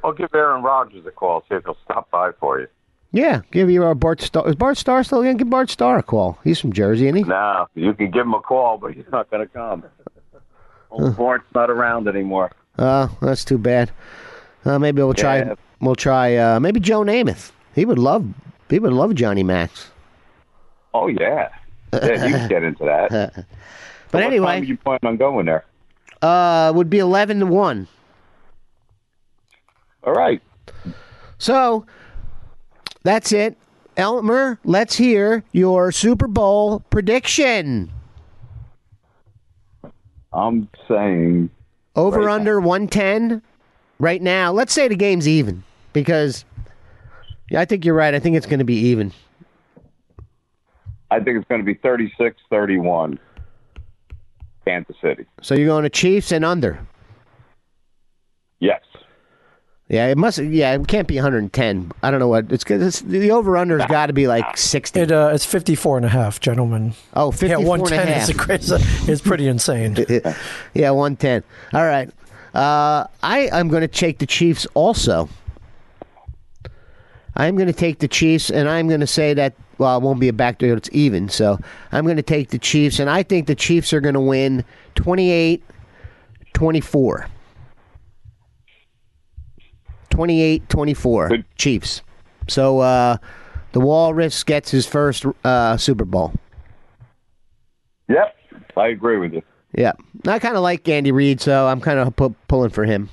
B: I'll give Aaron Rodgers a call. See if he'll stop by for you.
A: Yeah, give you our Bart Starr. Is Bart Starr still going to give Bart Starr a call? He's from Jersey, isn't he?
B: No, you can give him a call, but he's not going to come. Old Bart's not around anymore.
A: Uh, that's too bad. Uh, maybe we'll try.
B: Yeah.
A: We'll try. Uh, maybe Joe Namath. He would love. He would love Johnny Max.
B: Oh yeah, yeah, you can get into that.
A: But anyway,
B: you plan on going there?
A: uh, would be eleven to one.
B: All right.
A: So that's it. Elmer, let's hear your Super Bowl prediction.
B: I'm saying
A: Over
B: Right
A: under 110 right now. Let's say the game's even because yeah, I think you're right. I think it's going to be even.
B: I think it's going to be 36 31 Kansas City.
A: So you're going to Chiefs and under.
B: Yes.
A: Yeah, it must. Yeah, it can't be 110. I don't know what it's. it's the over under's got to be like 60.
C: It uh, it's 54 and a half, gentlemen.
A: oh, 54
C: Yeah,
A: and a
C: 110
A: half.
C: is a crazy. It's pretty insane.
A: yeah, 110. All right. Uh, I am going to take the Chiefs also. I'm going to take the Chiefs, and I'm going to say that, well, it won't be a backdoor, it's even. So I'm going to take the Chiefs, and I think the Chiefs are going to win 28 24. 28 24. Chiefs. So uh, the Walrus gets his first uh, Super Bowl.
B: Yep. I agree with you.
A: Yeah, I kind of like Andy Reid, so I'm kind of pu- pulling for him.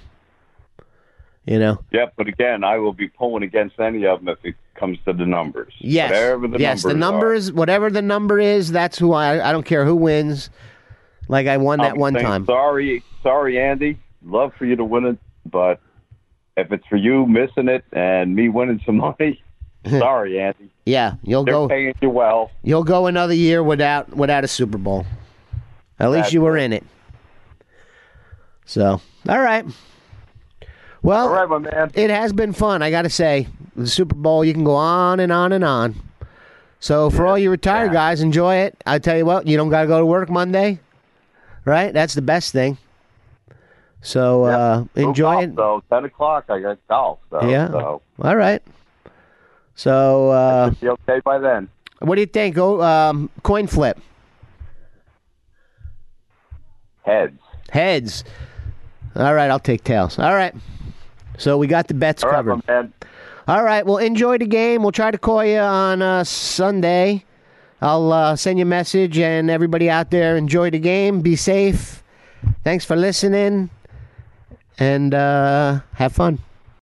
A: You know,
B: Yep. But again, I will be pulling against any of them if it comes to the numbers.
A: yes,
B: Whatever the
A: yes, the
B: numbers. are.
A: whatever the number is, that's who I. I don't care who wins. Like I won that one
B: saying,
A: time.
B: Sorry, sorry, Andy. Love for you to win it, but if it's for you missing it and me winning some money, sorry, Andy.
A: Yeah, you'll
B: They're
A: go.
B: paying you well.
A: You'll go another year without without a Super Bowl. At least
B: That's
A: you were
B: right.
A: in it. So, all right. Well,
B: All right, my man.
A: it has been fun. I got to say, the Super Bowl. You can go on and on and on. So for all you retired
B: Yeah.
A: guys, enjoy it. I tell you what, you don't got to go to work Monday, right? That's the best thing. So uh, enjoy
B: golf,
A: it.
B: So ten o'clock, I got golf. So,
A: Yeah.
B: So
A: All right. So uh,
B: be okay by then.
A: what do you think? Go um, coin flip.
B: Heads.
A: Heads. All right, I'll take tails. All right. So we got the bets
B: All right,
A: covered.
B: man.
A: All right. Well, enjoy the game. We'll try to call you on uh, Sunday. I'll uh, send you a message, and everybody out there, enjoy the game. Be safe. Thanks for listening, and uh, have fun.